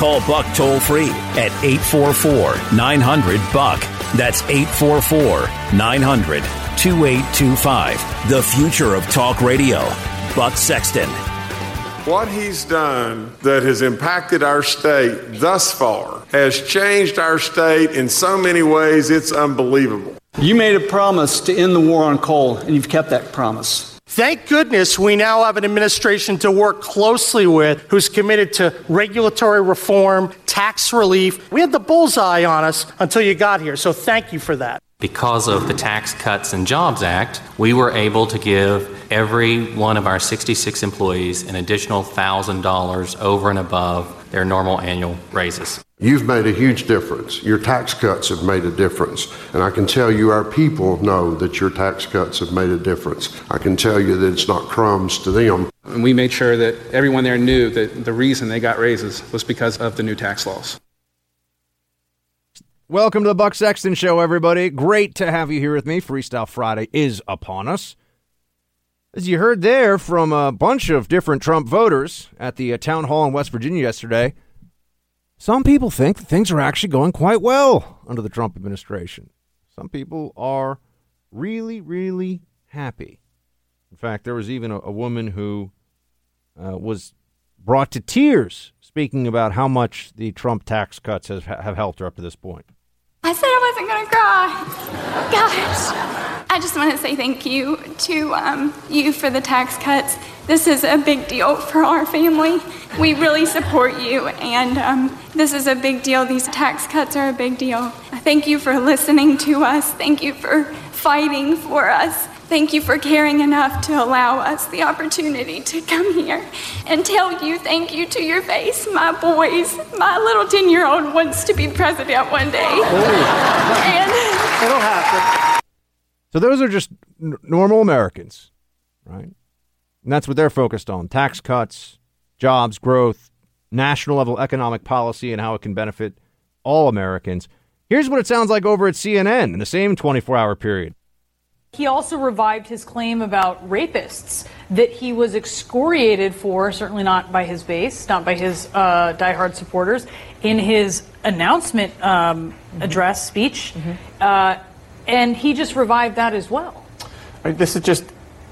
Call Buck toll free at 844 900 Buck. That's 844 900 2825. The future of talk radio. Buck Sexton. What he's done that has impacted our state thus far has changed our state in so many ways, it's unbelievable. You made a promise to end the war on coal, and you've kept that promise. Thank goodness we now have an administration to work closely with who's committed to regulatory reform, tax relief. We had the bullseye on us until you got here, so thank you for that. Because of the Tax Cuts and Jobs Act, we were able to give every one of our 66 employees an additional $1,000 over and above their normal annual raises. You've made a huge difference. Your tax cuts have made a difference. And I can tell you, our people know that your tax cuts have made a difference. I can tell you that it's not crumbs to them. And we made sure that everyone there knew that the reason they got raises was because of the new tax laws. Welcome to the Buck Sexton Show, everybody. Great to have you here with me. Freestyle Friday is upon us. As you heard there from a bunch of different Trump voters at the uh, town hall in West Virginia yesterday, some people think that things are actually going quite well under the Trump administration. Some people are really, really happy. In fact, there was even a, a woman who uh, was brought to tears speaking about how much the Trump tax cuts have helped her up to this point. I said I wasn't going to cry. Gosh. I just want to say thank you to um, you for the tax cuts. This is a big deal for our family. We really support you, and um, this is a big deal. These tax cuts are a big deal. Thank you for listening to us. Thank you for fighting for us. Thank you for caring enough to allow us the opportunity to come here and tell you thank you to your face. My boys, my little 10 year old wants to be president one day. Oh. and it'll happen. So those are just n- normal Americans, right? And that's what they're focused on tax cuts, jobs, growth, national level economic policy, and how it can benefit all Americans. Here's what it sounds like over at CNN in the same 24 hour period. He also revived his claim about rapists that he was excoriated for, certainly not by his base, not by his uh, diehard supporters, in his announcement um, mm-hmm. address speech. Mm-hmm. Uh, and he just revived that as well. This is just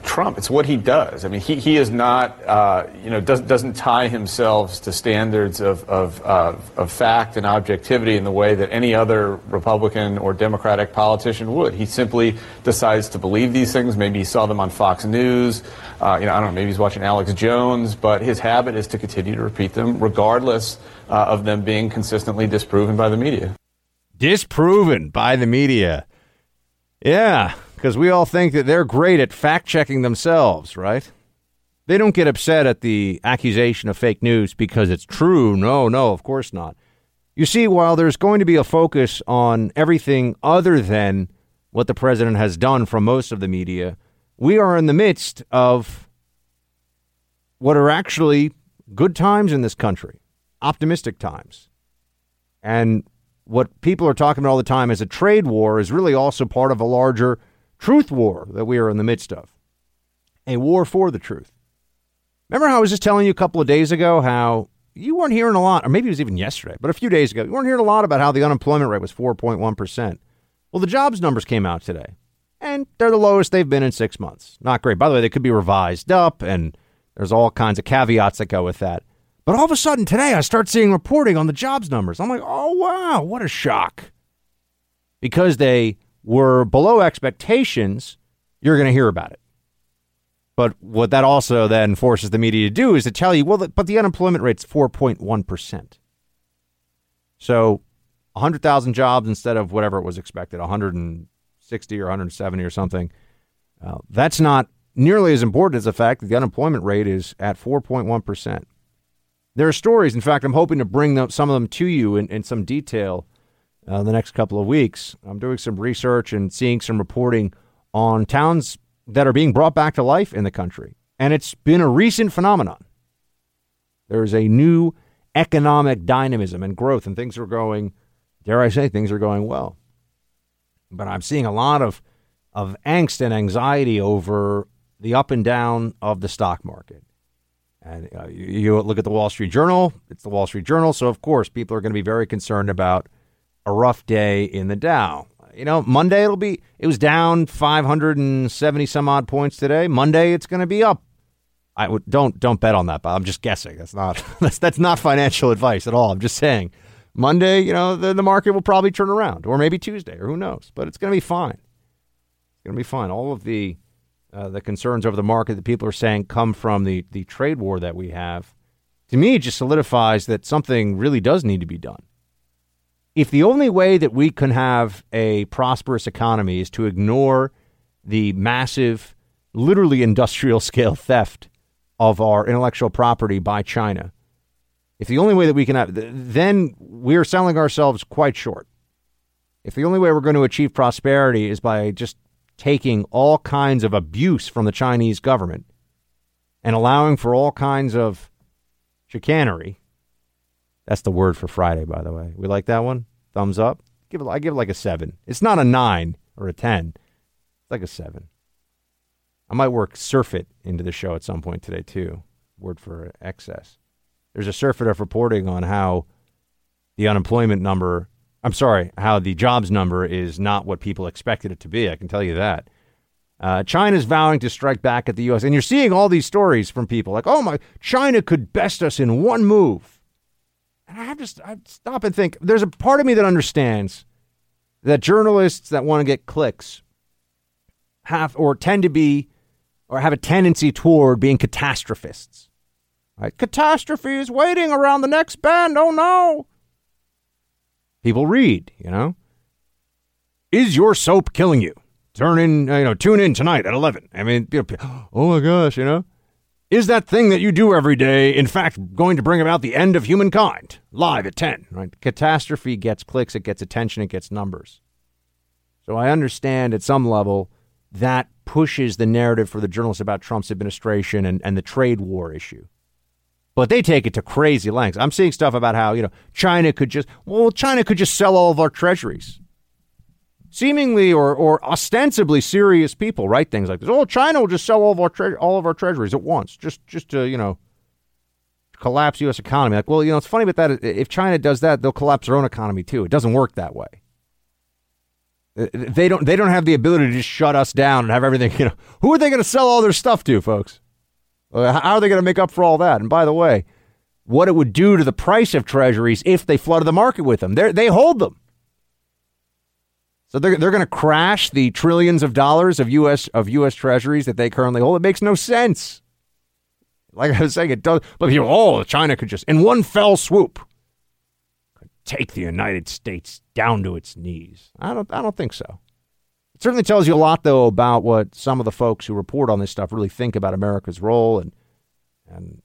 Trump. It's what he does. I mean, he, he is not, uh, you know, does, doesn't tie himself to standards of, of, uh, of fact and objectivity in the way that any other Republican or Democratic politician would. He simply decides to believe these things. Maybe he saw them on Fox News. Uh, you know, I don't know, maybe he's watching Alex Jones, but his habit is to continue to repeat them regardless uh, of them being consistently disproven by the media. Disproven by the media. Yeah because we all think that they're great at fact checking themselves, right? They don't get upset at the accusation of fake news because it's true. No, no, of course not. You see, while there's going to be a focus on everything other than what the president has done from most of the media, we are in the midst of what are actually good times in this country, optimistic times. And what people are talking about all the time as a trade war is really also part of a larger truth war that we are in the midst of, a war for the truth. Remember how I was just telling you a couple of days ago how you weren't hearing a lot, or maybe it was even yesterday, but a few days ago, you weren't hearing a lot about how the unemployment rate was 4.1%. Well, the jobs numbers came out today, and they're the lowest they've been in six months. Not great. By the way, they could be revised up, and there's all kinds of caveats that go with that. But all of a sudden today, I start seeing reporting on the jobs numbers. I'm like, oh, wow, what a shock. Because they were below expectations, you're going to hear about it. But what that also then forces the media to do is to tell you, well, but the unemployment rate's 4.1%. So 100,000 jobs instead of whatever it was expected, 160 or 170 or something. Uh, that's not nearly as important as the fact that the unemployment rate is at 4.1%. There are stories. In fact, I'm hoping to bring them, some of them to you in, in some detail uh, the next couple of weeks. I'm doing some research and seeing some reporting on towns that are being brought back to life in the country. And it's been a recent phenomenon. There's a new economic dynamism and growth, and things are going, dare I say, things are going well. But I'm seeing a lot of, of angst and anxiety over the up and down of the stock market. And uh, you, you look at the Wall Street Journal, it's the Wall Street Journal. So, of course, people are going to be very concerned about a rough day in the Dow. You know, Monday it'll be, it was down 570 some odd points today. Monday it's going to be up. I don't don't bet on that, but I'm just guessing. That's not that's that's not financial advice at all. I'm just saying, Monday, you know, the, the market will probably turn around, or maybe Tuesday, or who knows. But it's going to be fine. It's going to be fine. All of the uh, the concerns over the market that people are saying come from the, the trade war that we have, to me, it just solidifies that something really does need to be done. If the only way that we can have a prosperous economy is to ignore the massive, literally industrial scale theft of our intellectual property by China, if the only way that we can have, then we're selling ourselves quite short. If the only way we're going to achieve prosperity is by just taking all kinds of abuse from the Chinese government and allowing for all kinds of chicanery. That's the word for Friday, by the way. We like that one? Thumbs up? Give it, I give it like a seven. It's not a nine or a 10. It's like a seven. I might work surfeit into the show at some point today, too. Word for excess. There's a surfeit of reporting on how the unemployment number I'm sorry, how the jobs number is not what people expected it to be. I can tell you that. Uh, China's vowing to strike back at the U.S. And you're seeing all these stories from people like, oh my, China could best us in one move. And I have to I stop and think. There's a part of me that understands that journalists that want to get clicks have or tend to be or have a tendency toward being catastrophists. Right? Catastrophe is waiting around the next bend. Oh no people read, you know? Is your soap killing you? Turn in, you know, tune in tonight at 11. I mean, oh my gosh, you know? Is that thing that you do every day, in fact, going to bring about the end of humankind? Live at 10, right? Catastrophe gets clicks, it gets attention, it gets numbers. So I understand at some level that pushes the narrative for the journalists about Trump's administration and, and the trade war issue but they take it to crazy lengths. I'm seeing stuff about how, you know, China could just, well, China could just sell all of our treasuries. Seemingly or, or ostensibly serious people write things like this. Oh, China will just sell all of our tre- all of our treasuries at once, just just to you know collapse U.S. economy. Like, well, you know, it's funny about that. If China does that, they'll collapse their own economy too. It doesn't work that way. Uh, they don't. They don't have the ability to just shut us down and have everything. You know, who are they going to sell all their stuff to, folks? Uh, how are they going to make up for all that? And by the way, what it would do to the price of treasuries if they flooded the market with them. they they hold them. So they're, they're going to crash the trillions of dollars of U.S. of U.S. treasuries that they currently hold. It makes no sense. Like I was saying, it does. But you, oh, China could just in one fell swoop could take the United States down to its knees. I don't. I don't think so. It certainly tells you a lot, though, about what some of the folks who report on this stuff really think about America's role and and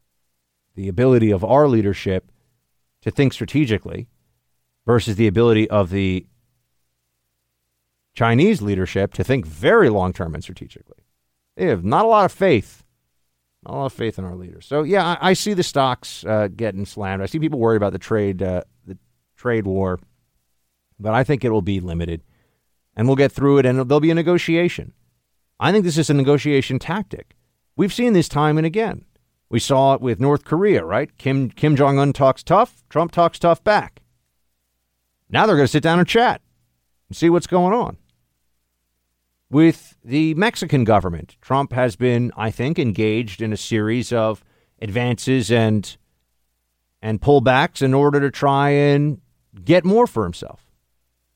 the ability of our leadership to think strategically versus the ability of the Chinese leadership to think very long term and strategically. They have not a lot of faith, not a lot of faith in our leaders. So yeah, I, I see the stocks uh, getting slammed. I see people worried about the trade uh, the trade war, but I think it will be limited and we'll get through it and there'll be a negotiation. I think this is a negotiation tactic. We've seen this time and again. We saw it with North Korea, right? Kim Kim Jong Un talks tough, Trump talks tough back. Now they're going to sit down and chat and see what's going on. With the Mexican government, Trump has been, I think, engaged in a series of advances and and pullbacks in order to try and get more for himself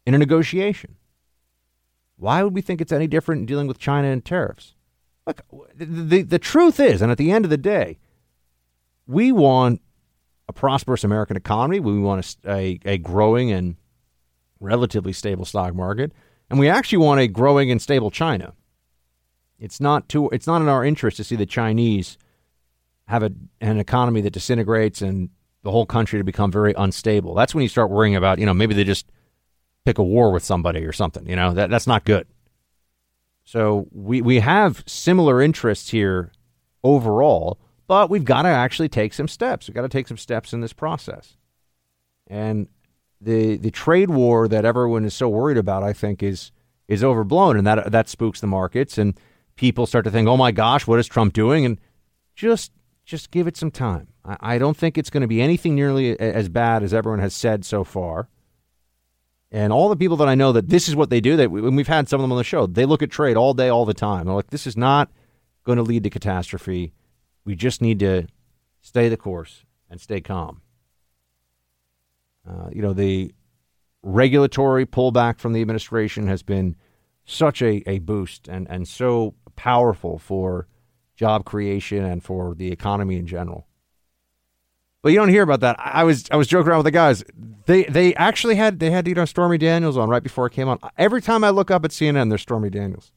in a negotiation. Why would we think it's any different in dealing with China and tariffs? Look, the, the, the truth is, and at the end of the day, we want a prosperous American economy. We want a, a, a growing and relatively stable stock market. And we actually want a growing and stable China. It's not too, it's not in our interest to see the Chinese have a, an economy that disintegrates and the whole country to become very unstable. That's when you start worrying about, you know, maybe they just pick a war with somebody or something. You know, that that's not good. So we we have similar interests here overall, but we've got to actually take some steps. We've got to take some steps in this process. And the the trade war that everyone is so worried about, I think, is is overblown, and that that spooks the markets, and people start to think, "Oh my gosh, what is Trump doing?" And just just give it some time. I, I don't think it's going to be anything nearly as bad as everyone has said so far. And all the people that I know that this is what they do, that when we've had some of them on the show, they look at trade all day, all the time. They're like, this is not going to lead to catastrophe. We just need to stay the course and stay calm. Uh, you know, the regulatory pullback from the administration has been such a, a boost and, and so powerful for job creation and for the economy in general. But you don't hear about that. I was I was joking around with the guys. They they actually had they had you know Stormy Daniels on right before it came on. Every time I look up at CNN, there's Stormy Daniels.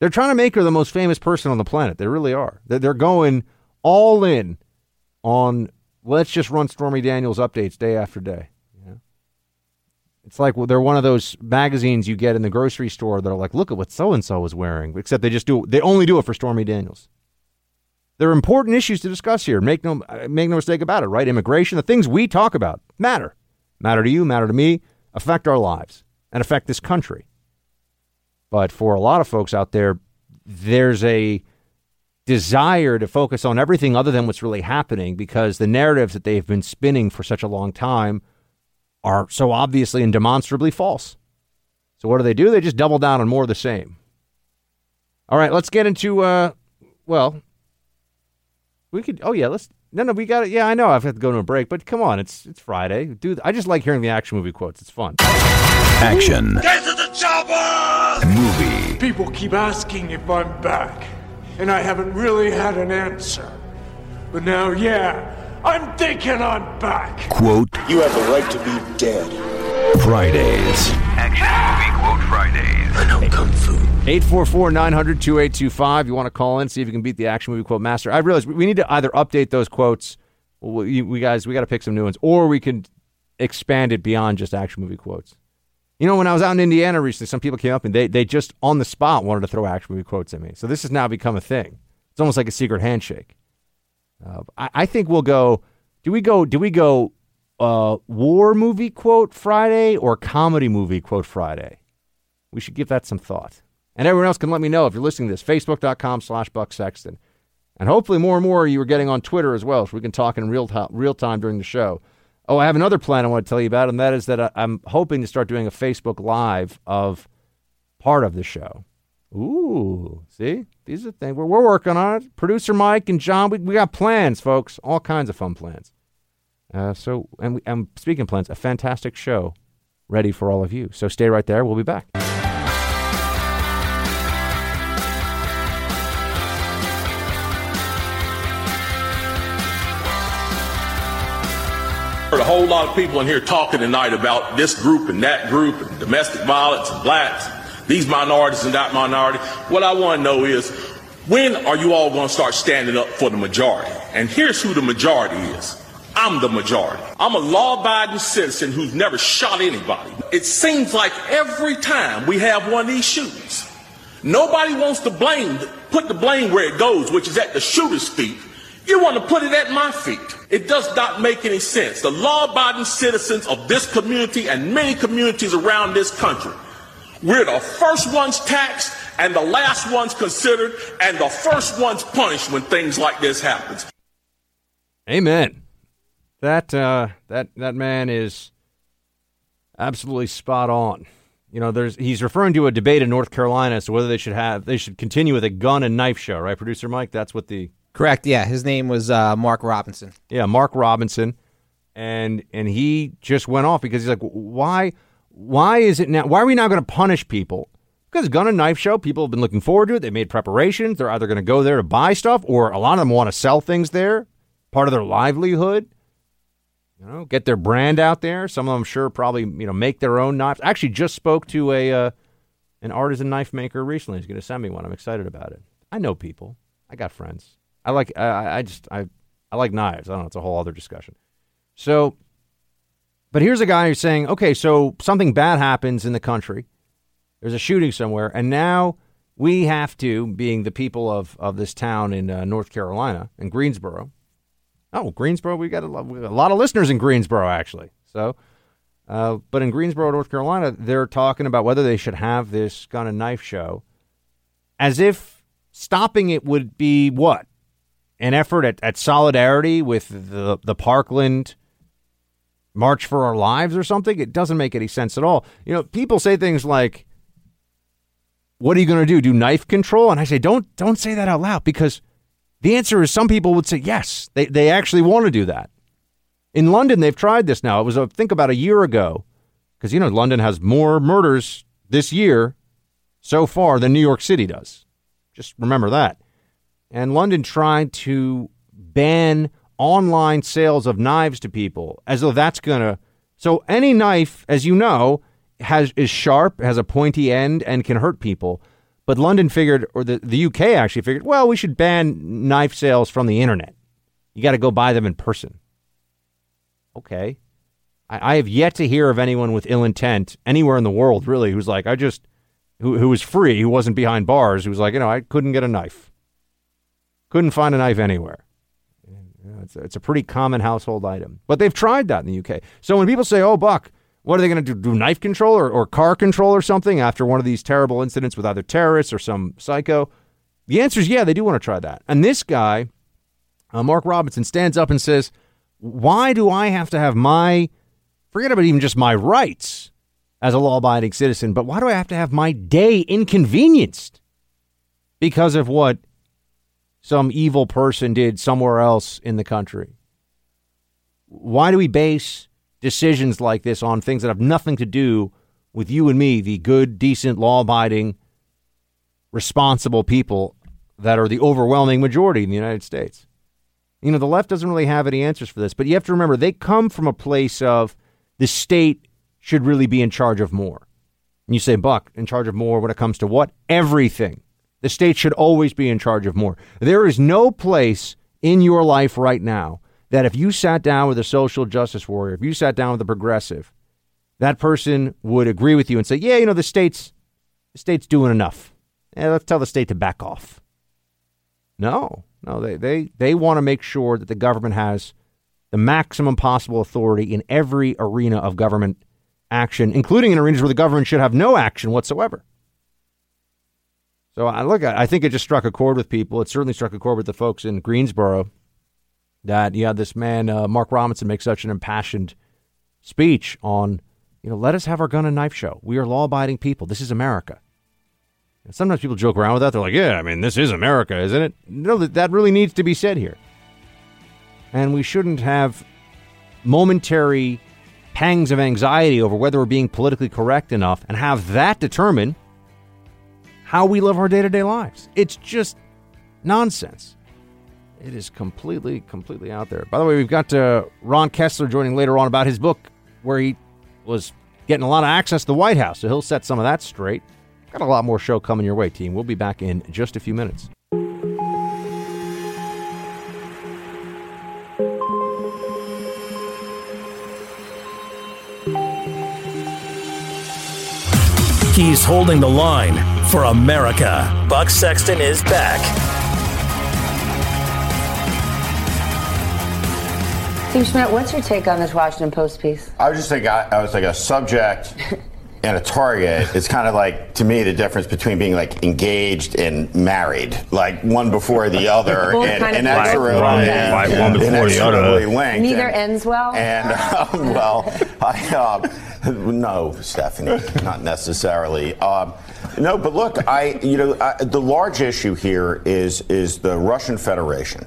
They're trying to make her the most famous person on the planet. They really are. They're going all in on let's just run Stormy Daniels updates day after day. It's like well, they're one of those magazines you get in the grocery store that are like, look at what so and so is wearing. Except they just do they only do it for Stormy Daniels. There are important issues to discuss here. Make no make no mistake about it, right? Immigration, the things we talk about matter. Matter to you, matter to me, affect our lives and affect this country. But for a lot of folks out there, there's a desire to focus on everything other than what's really happening because the narratives that they've been spinning for such a long time are so obviously and demonstrably false. So what do they do? They just double down on more of the same. All right, let's get into uh well, we could oh yeah, let's no no, we got it. Yeah, I know I've had to go to a break, but come on, it's it's Friday. Dude, I just like hearing the action movie quotes. It's fun. Action. Get to the chopper! Movie. People keep asking if I'm back, and I haven't really had an answer. But now, yeah, I'm thinking I'm back. Quote. You have the right to be dead. Fridays. Action movie quote Fridays. I know kung fu. 844 900 2825. You want to call in, see if you can beat the action movie quote master. I realize we need to either update those quotes, we, we guys, we got to pick some new ones, or we can expand it beyond just action movie quotes. You know, when I was out in Indiana recently, some people came up and they, they just on the spot wanted to throw action movie quotes at me. So this has now become a thing. It's almost like a secret handshake. Uh, I, I, think we'll go. Do we go? Do we go? Uh, war movie quote Friday or comedy movie quote Friday? We should give that some thought. And everyone else can let me know if you're listening to this. Facebook.com slash Buck Sexton. And hopefully more and more you are getting on Twitter as well, so we can talk in real, to- real time during the show. Oh, I have another plan I want to tell you about, and that is that I'm hoping to start doing a Facebook Live of part of the show. Ooh, see? These are things. We're, we're working on it. Producer Mike and John, we, we got plans, folks. All kinds of fun plans. Uh, so, and, we, and speaking plans, a fantastic show ready for all of you. So stay right there. We'll be back. Heard a whole lot of people in here talking tonight about this group and that group and domestic violence and blacks, these minorities and that minority. What I want to know is when are you all going to start standing up for the majority? And here's who the majority is. I'm the majority. I'm a law abiding citizen who's never shot anybody. It seems like every time we have one of these shootings, nobody wants to blame, put the blame where it goes, which is at the shooter's feet. You want to put it at my feet. It does not make any sense. The law abiding citizens of this community and many communities around this country, we're the first ones taxed and the last ones considered and the first ones punished when things like this happens. Amen. That uh, that that man is absolutely spot on. You know, there's he's referring to a debate in North Carolina as to whether they should have they should continue with a gun and knife show, right, producer Mike? That's what the Correct. Yeah, his name was uh, Mark Robinson. Yeah, Mark Robinson, and and he just went off because he's like, why, why is it now? Why are we now going to punish people? Because gun and knife show, people have been looking forward to it. They made preparations. They're either going to go there to buy stuff, or a lot of them want to sell things there, part of their livelihood. You know, get their brand out there. Some of them sure probably you know make their own knives. I actually just spoke to a uh, an artisan knife maker recently. He's going to send me one. I'm excited about it. I know people. I got friends. I like I, I just I I like knives. I don't know. It's a whole other discussion. So, but here's a guy who's saying, okay, so something bad happens in the country. There's a shooting somewhere, and now we have to, being the people of, of this town in uh, North Carolina, in Greensboro. Oh, Greensboro, we got, a lot, got a lot of listeners in Greensboro, actually. So, uh, but in Greensboro, North Carolina, they're talking about whether they should have this gun and knife show as if stopping it would be what? An effort at, at solidarity with the, the Parkland March for Our Lives or something? It doesn't make any sense at all. You know, people say things like, what are you going to do? Do knife control? And I say, don't don't say that out loud because the answer is some people would say yes. They they actually want to do that. In London, they've tried this now. It was, I think, about a year ago, because you know London has more murders this year so far than New York City does. Just remember that. And London tried to ban online sales of knives to people as though that's going to. So any knife, as you know, has is sharp, has a pointy end, and can hurt people. But London figured, or the, the UK actually figured, well, we should ban knife sales from the internet. You got to go buy them in person. Okay. I, I have yet to hear of anyone with ill intent anywhere in the world, really, who's like, I just, who, who was free, who wasn't behind bars, who was like, you know, I couldn't get a knife. Couldn't find a knife anywhere. It's a, it's a pretty common household item. But they've tried that in the UK. So when people say, oh, Buck, what are they going to do? Do knife control or, or car control or something after one of these terrible incidents with either terrorists or some psycho? The answer is yeah, they do want to try that. And this guy, uh, Mark Robinson, stands up and says, Why do I have to have my, forget about even just my rights as a law abiding citizen, but why do I have to have my day inconvenienced because of what some evil person did somewhere else in the country? Why do we base decisions like this on things that have nothing to do with you and me, the good, decent, law abiding, responsible people that are the overwhelming majority in the United States. You know, the left doesn't really have any answers for this, but you have to remember they come from a place of the state should really be in charge of more. And you say, Buck, in charge of more when it comes to what? Everything. The state should always be in charge of more. There is no place in your life right now that if you sat down with a social justice warrior, if you sat down with a progressive, that person would agree with you and say, "Yeah, you know, the state's the state's doing enough. Yeah, let's tell the state to back off." No, no, they they they want to make sure that the government has the maximum possible authority in every arena of government action, including in arenas where the government should have no action whatsoever. So I look, I think it just struck a chord with people. It certainly struck a chord with the folks in Greensboro that you had this man, uh, Mark Robinson, make such an impassioned speech on, you know, let us have our gun and knife show. We are law abiding people. This is America. And sometimes people joke around with that. They're like, yeah, I mean, this is America, isn't it? No, that, that really needs to be said here. And we shouldn't have momentary pangs of anxiety over whether we're being politically correct enough and have that determine how we live our day to day lives. It's just nonsense. It is completely, completely out there. By the way, we've got uh, Ron Kessler joining later on about his book where he was getting a lot of access to the White House. So he'll set some of that straight. Got a lot more show coming your way, team. We'll be back in just a few minutes. He's holding the line for America. Buck Sexton is back. Steve Schmidt, what's your take on this Washington Post piece? I was just think I, I was like a subject and a target. It's kind of like to me the difference between being like engaged and married, like one before the other, Both and of inexorably, Right, right, one before the other. inexorably linked. Neither and, ends well. and um, well, I, um, no, Stephanie, not necessarily. Um, no, but look, I, you know, I, the large issue here is is the Russian Federation,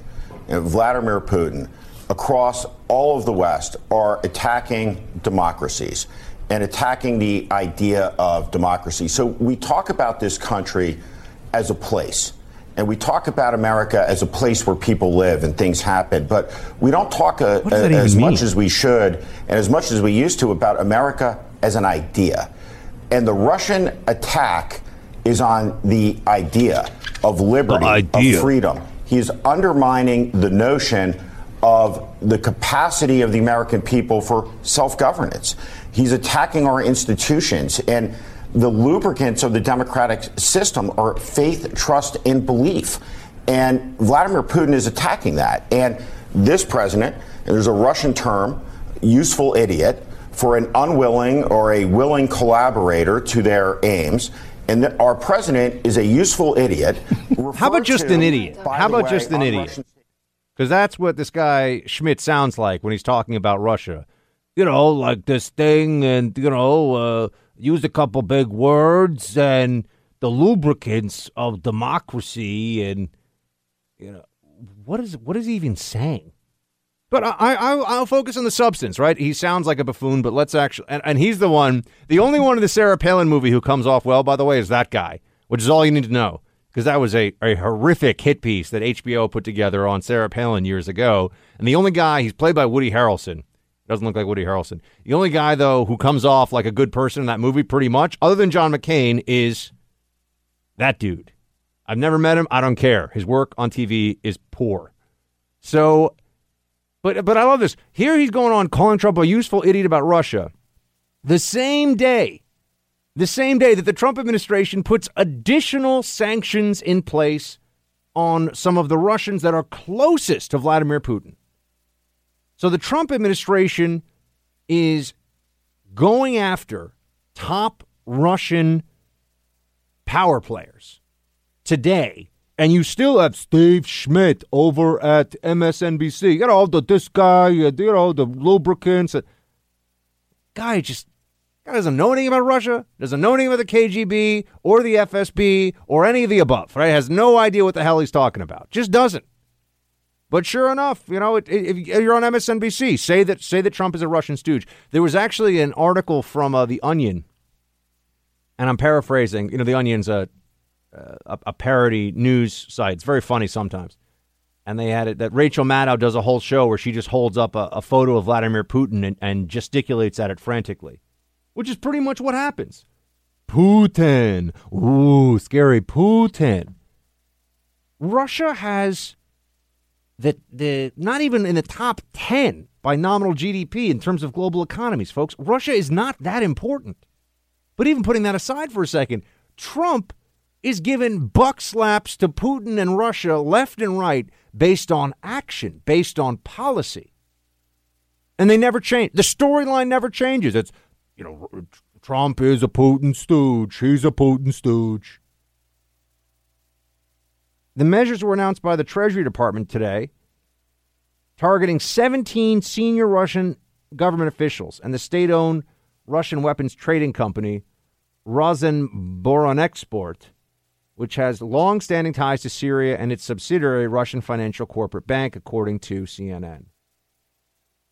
you know, Vladimir Putin, across all of the West are attacking democracies and attacking the idea of democracy. So we talk about this country as a place. And we talk about America as a place where people live and things happen, but we don't talk uh, does that as even much as we should and as much as we used to about America as an idea. And the Russian attack is on the idea of liberty, idea. of freedom. He's undermining the notion of the capacity of the American people for self governance. He's attacking our institutions. And the lubricants of the democratic system are faith, trust, and belief. And Vladimir Putin is attacking that. And this president, and there's a Russian term, useful idiot, for an unwilling or a willing collaborator to their aims. And that our president is a useful idiot. How about just to, an idiot? How about way, just an idiot? Because that's what this guy Schmidt sounds like when he's talking about Russia. You know, like this thing, and you know, uh, use a couple big words and the lubricants of democracy, and you know, what is what is he even saying? But I, I I'll- I'll focus on the substance, right? He sounds like a buffoon, but let's actually, and, and he's the one, the only one in the Sarah Palin movie who comes off well, by the way, is that guy, which is all you need to know because that was a, a horrific hit piece that HBO put together on Sarah Palin years ago. And the only guy, he's played by Woody Harrelson. Doesn't look like Woody Harrelson. The only guy, though, who comes off like a good person in that movie, pretty much, other than John McCain, is that dude. I've never met him. I don't care. His work on TV is poor. So, but but I love this. Here he's going on calling Trump a useful idiot about Russia. The same day, the same day that the Trump administration puts additional sanctions in place on some of the Russians that are closest to Vladimir Putin. So the Trump administration is going after top Russian power players today, and you still have Steve Schmidt over at MSNBC. You know, the this guy, you know, the lubricants. Guy just guy doesn't know anything about Russia, doesn't know anything about the KGB or the FSB or any of the above, right? Has no idea what the hell he's talking about. Just doesn't. But sure enough, you know, it, if you're on MSNBC, say that say that Trump is a Russian stooge. There was actually an article from uh, the Onion, and I'm paraphrasing. You know, the Onion's a a, a parody news site. It's very funny sometimes. And they had it that Rachel Maddow does a whole show where she just holds up a, a photo of Vladimir Putin and, and gesticulates at it frantically, which is pretty much what happens. Putin. Ooh, scary Putin. Russia has the the not even in the top 10 by nominal GDP in terms of global economies, folks. Russia is not that important. But even putting that aside for a second, Trump is giving buck slaps to Putin and Russia left and right based on action, based on policy. And they never change. The storyline never changes. It's, you know, Trump is a Putin stooge. He's a Putin stooge. The measures were announced by the Treasury Department today, targeting 17 senior Russian government officials and the state owned Russian weapons trading company, Rosoboronexport, which has long standing ties to Syria and its subsidiary, Russian Financial Corporate Bank, according to CNN.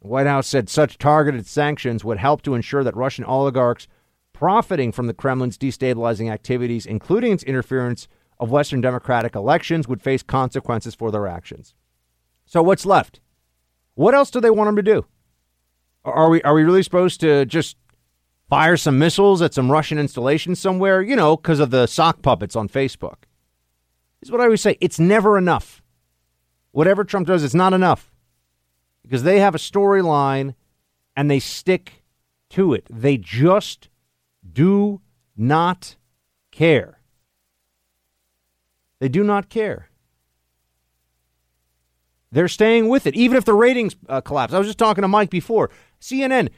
The White House said such targeted sanctions would help to ensure that Russian oligarchs profiting from the Kremlin's destabilizing activities, including its interference of Western democratic elections, would face consequences for their actions. So, what's left? What else do they want them to do? Are we are we really supposed to just fire some missiles at some Russian installation somewhere? You know, because of the sock puppets on Facebook. This is what I always say: it's never enough. Whatever Trump does, it's not enough because they have a storyline and they stick to it. They just do not care. They do not care. They're staying with it, even if the ratings uh, collapse. I was just talking to Mike before. CNN,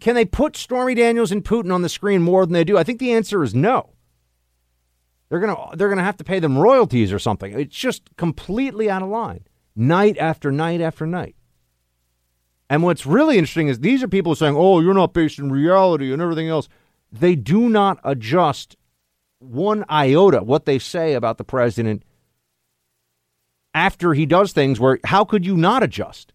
can they put Stormy Daniels and Putin on the screen more than they do? I think the answer is no. They're gonna they're gonna have to pay them royalties or something. It's just completely out of line, night after night after night. And what's really interesting is these are people saying, "Oh, you're not based in reality and everything else." They do not adjust one iota what they say about the president after he does things where how could you not adjust?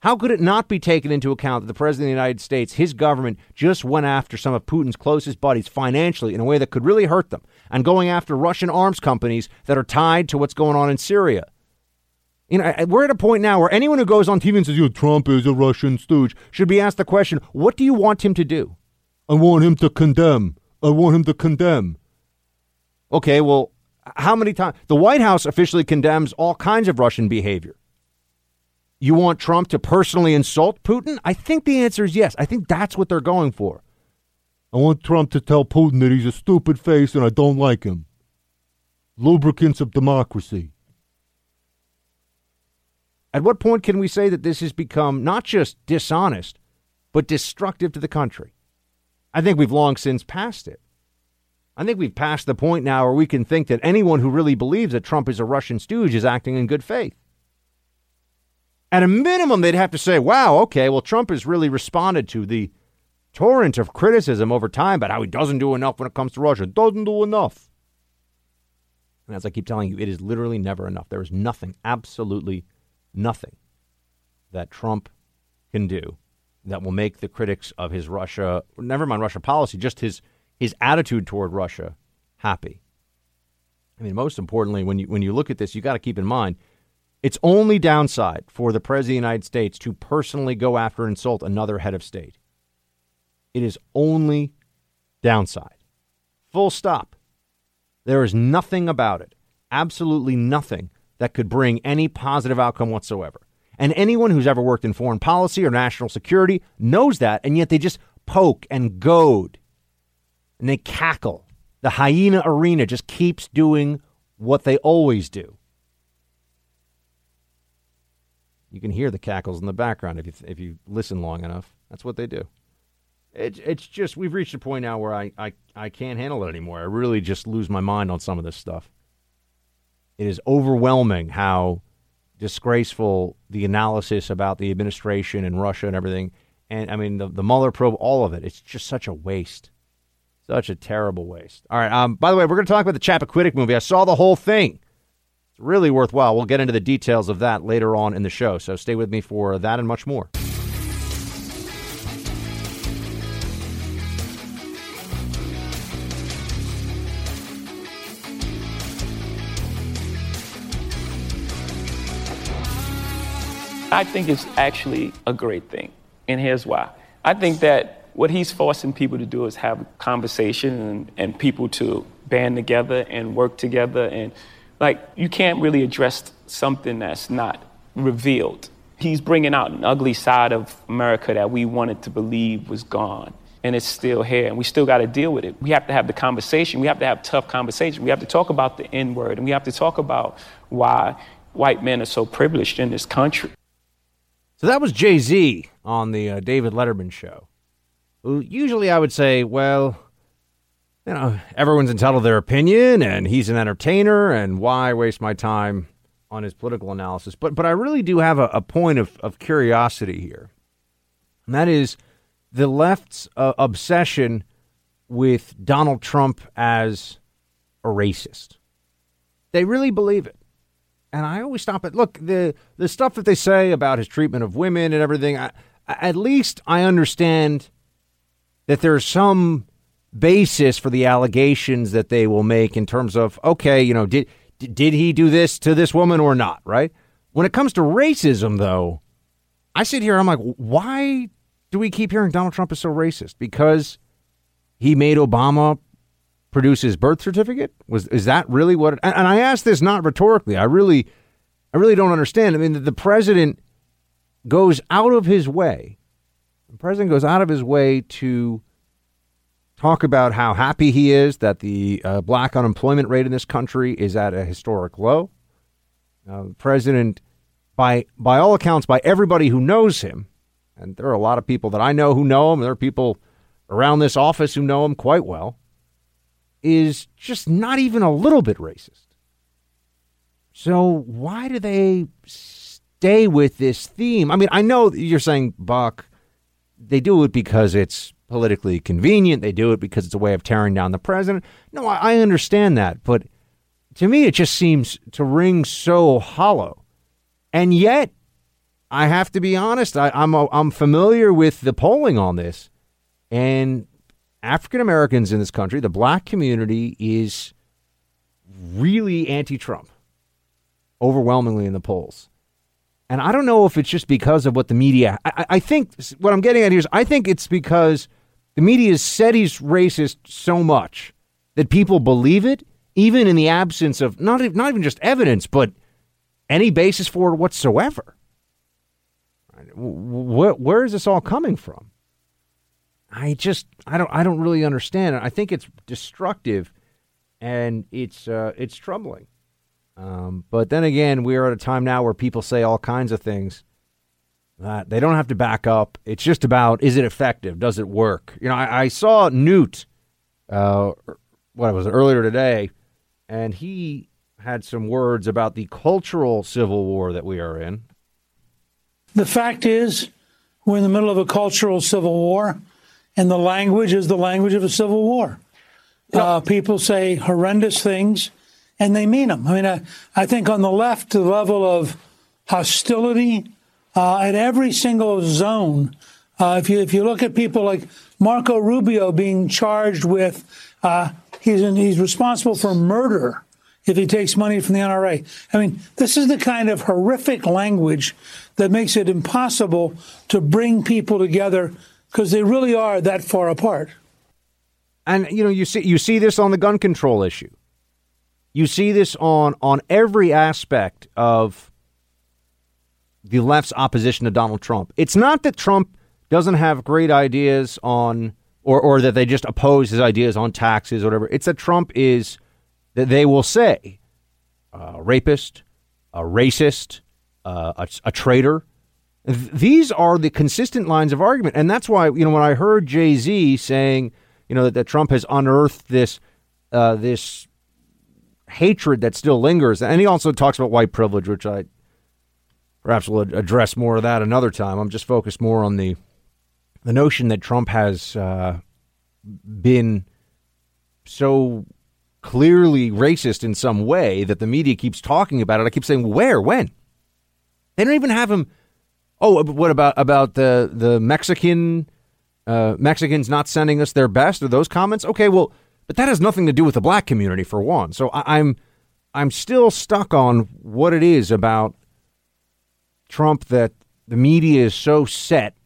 How could it not be taken into account that the President of the United States, his government, just went after some of Putin's closest buddies financially in a way that could really hurt them and going after Russian arms companies that are tied to what's going on in Syria? You know, we're at a point now where anyone who goes on TV and says, you Trump is a Russian stooge should be asked the question, what do you want him to do? I want him to condemn. I want him to condemn. Okay, well, how many times? The White House officially condemns all kinds of Russian behavior. You want Trump to personally insult Putin? I think the answer is yes. I think that's what they're going for. I want Trump to tell Putin that he's a stupid face and I don't like him. Lubricants of democracy. At what point can we say that this has become not just dishonest, but destructive to the country? I think we've long since passed it. I think we've passed the point now where we can think that anyone who really believes that Trump is a Russian stooge is acting in good faith. At a minimum, they'd have to say, wow, okay, well, Trump has really responded to the torrent of criticism over time about how he doesn't do enough when it comes to Russia. Doesn't do enough. And as I keep telling you, it is literally never enough. There is nothing, absolutely nothing, that Trump can do that will make the critics of his Russia, never mind Russia policy, just his his attitude toward Russia happy. I mean, most importantly, when you when you look at this, you got to keep in mind it's only downside for the President of the United States to personally go after and insult another head of state. It is only downside. Full stop. There is nothing about it, absolutely nothing, that could bring any positive outcome whatsoever. And anyone who's ever worked in foreign policy or national security knows that, and yet they just poke and goad and they cackle. The hyena arena just keeps doing what they always do. You can hear the cackles in the background if you if you listen long enough. That's what they do. It's it's just we've reached a point now where I, I, I can't handle it anymore. I really just lose my mind on some of this stuff. It is overwhelming how disgraceful the analysis about the administration and Russia and everything. And I mean the the Mueller probe, all of it. It's just such a waste. Such a terrible waste. All right. Um, by the way, we're going to talk about the Chappaquiddick movie. I saw the whole thing. It's really worthwhile. We'll get into the details of that later on in the show. So stay with me for that and much more. I think it's actually a great thing. And here's why. I think that what he's forcing people to do is have a conversation and, and people to band together and work together. And like, you can't really address something that's not revealed. He's bringing out an ugly side of America that we wanted to believe was gone. And it's still here, and we still got to deal with it. We have to have the conversation. We have to have tough conversation. We have to talk about the N word, and we have to talk about why white men are so privileged in this country. So that was Jay Z on the uh, David Letterman show. Who usually I would say, well, you know, everyone's entitled to their opinion, and he's an entertainer, and why waste my time on his political analysis? But but I really do have a, a point of, of curiosity here, and that is the left's uh, obsession with Donald Trump as a racist. They really believe it and I always stop at look the the stuff that they say about his treatment of women and everything. I, at least I understand that there's some basis for the allegations that they will make in terms of okay, you know, did did he do this to this woman or not? Right. When it comes to racism, though, I sit here. I'm like, why do we keep hearing Donald Trump is so racist? Because he made Obama produce his birth certificate? Was is that really what? It, and, and I ask this not rhetorically. I really, I really don't understand. I mean, the, the president goes out of his way. The president goes out of his way to talk about how happy he is that the uh, black unemployment rate in this country is at a historic low. The president, by by all accounts, by everybody who knows him, and there are a lot of people that I know who know him. There are people around this office who know him quite well is just not even a little bit racist. So why do they stay with this theme? I mean, I know you're saying, Buck, they do it because it's politically convenient. They do it because it's a way of tearing down the president. No, I, understand that. But to me, it just seems to ring so hollow. And yet, I have to be honest, I, I'm, a, I'm familiar with the polling on this. And African Americans in this country, the black community is really anti Trump, overwhelmingly in the polls. And I don't know if it's just because of what the media. I, I, think what I'm getting at here is I think it's because the media has said he's racist so much that people believe it, even in the absence of not not even just evidence, but any basis for it whatsoever. wh- where is this all coming from? I just I don't I don't really understand. I think it's destructive, and it's uh, it's troubling. Um, but then again, we are at a time now where people say all kinds of things that they don't have to back up. It's just about is it effective? Does it work? You know, I, I saw Newt, uh, what was it earlier today, and he had some words about the cultural civil war that we are in. The fact is, we're in the middle of a cultural civil war, and the language is the language of a civil war. Uh, people say horrendous things, and they mean them. I mean, I, I think on the left, the level of hostility uh, at every single zone. Uh, if you if you look at people like Marco Rubio being charged with, uh, he's in, he's responsible for murder if he takes money from the NRA. I mean, this is the kind of horrific language that makes it impossible to bring people together because they really are that far apart. And you know, you see you see this on the gun control issue. You see this on on every aspect of the left's opposition to Donald Trump. It's not that Trump doesn't have great ideas on or or that they just oppose his ideas on taxes or whatever. It's that Trump is that they will say a rapist, a racist, uh, a, a traitor. These are the consistent lines of argument, and that's why you know when I heard Jay Z saying you know that, that Trump has unearthed this uh, this hatred that still lingers, and he also talks about white privilege, which I perhaps we'll address more of that another time. I'm just focused more on the the notion that Trump has uh, been so clearly racist in some way that the media keeps talking about it. I keep saying, where, when? They don't even have him. Oh, what about about the the Mexican uh, Mexicans not sending us their best? Are those comments okay? Well, but that has nothing to do with the black community for one. So I, I'm I'm still stuck on what it is about Trump that the media is so set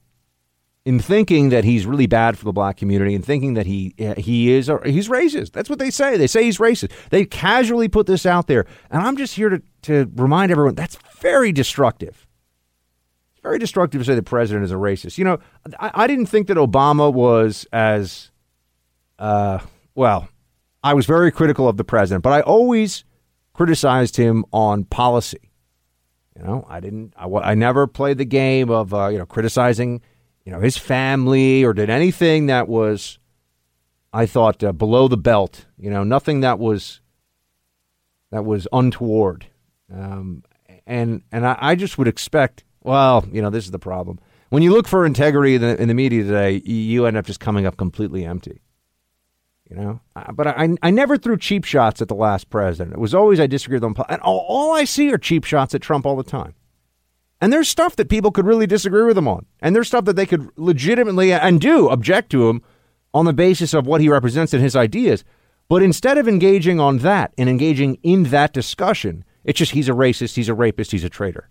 in thinking that he's really bad for the black community and thinking that he he is he's racist. That's what they say. They say he's racist. They casually put this out there, and I'm just here to to remind everyone that's very destructive. Very destructive to say the president is a racist. You know, I, I didn't think that Obama was as uh, well. I was very critical of the president, but I always criticized him on policy. You know, I didn't. I, I never played the game of uh, you know criticizing you know his family or did anything that was, I thought, uh, below the belt. You know, nothing that was that was untoward. Um, and and I, I, just would expect. Well, you know, this is the problem. When you look for integrity in the, in the media today, you end up just coming up completely empty. You know, but I, I never threw cheap shots at the last president. It was always I disagreed with them, and all, all I see are cheap shots at Trump all the time. And there's stuff that people could really disagree with him on, and there's stuff that they could legitimately and do object to him on the basis of what he represents and his ideas. But instead of engaging on that and engaging in that discussion, it's just he's a racist, he's a rapist, he's a traitor.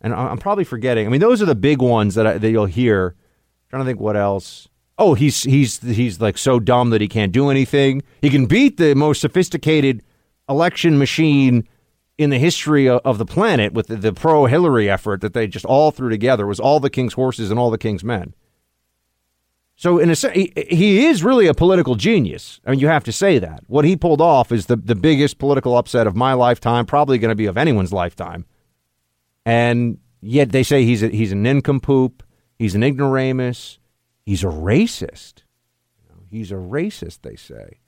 And I'm probably forgetting. I mean, those are the big ones that, I, that you'll hear. I'm trying to think what else oh, he's he's he's like so dumb that he can't do anything. He can beat the most sophisticated election machine in the history of, the planet with the, the pro Hillary effort that they just all threw together. Was all the king's horses and all the king's men. So in a sense, he, he is really a political genius. I mean, you have to say that. What he pulled off is the, the biggest political upset of my lifetime, probably going to be of anyone's lifetime. And yet they say he's a, he's a nincompoop, he's an ignoramus, he's a racist. You know, he's a racist, they say.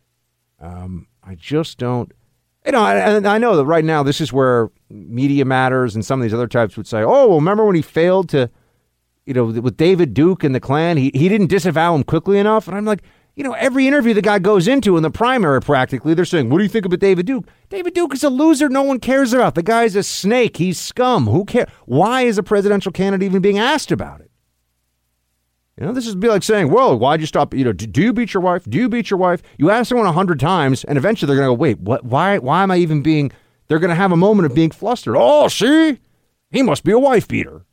Um, I just don't. You know, and I, I know that right now this is where Media Matters and some of these other types would say, "Oh, well, remember when he failed to, you know, with David Duke and the Klan, he he didn't disavow him quickly enough." And I'm like, you know, every interview the guy goes into in the primary, practically, they're saying, "What do you think about David Duke?" David Duke is a loser. No one cares about. The guy's a snake. He's scum. Who cares? Why is a presidential candidate even being asked about it? You know, this would be like saying, "Well, why'd you stop? You know, do, do you beat your wife? Do you beat your wife?" You ask someone a hundred times, and eventually they're going to go, "Wait, what? Why? Why am I even being?" They're going to have a moment of being flustered. Oh, see, he must be a wife beater.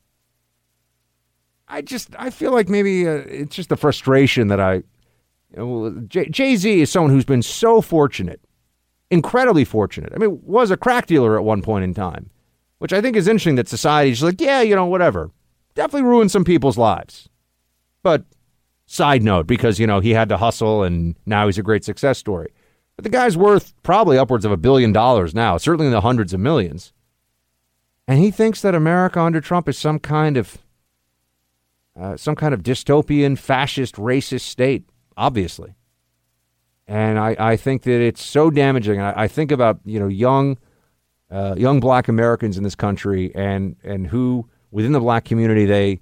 I just, I feel like maybe uh, it's just the frustration that I. Jay Z is someone who's been so fortunate, incredibly fortunate. I mean, was a crack dealer at one point in time, which I think is interesting. That society's like, yeah, you know, whatever definitely ruined some people's lives. But side note, because, you know, he had to hustle and now he's a great success story. But the guy's worth probably upwards of a billion dollars now, certainly in the hundreds of millions. And he thinks that America under Trump is some kind of uh, some kind of dystopian, fascist, racist state, obviously. And I, I think that it's so damaging. I, I think about you know young uh, young black Americans in this country and and who within the black community they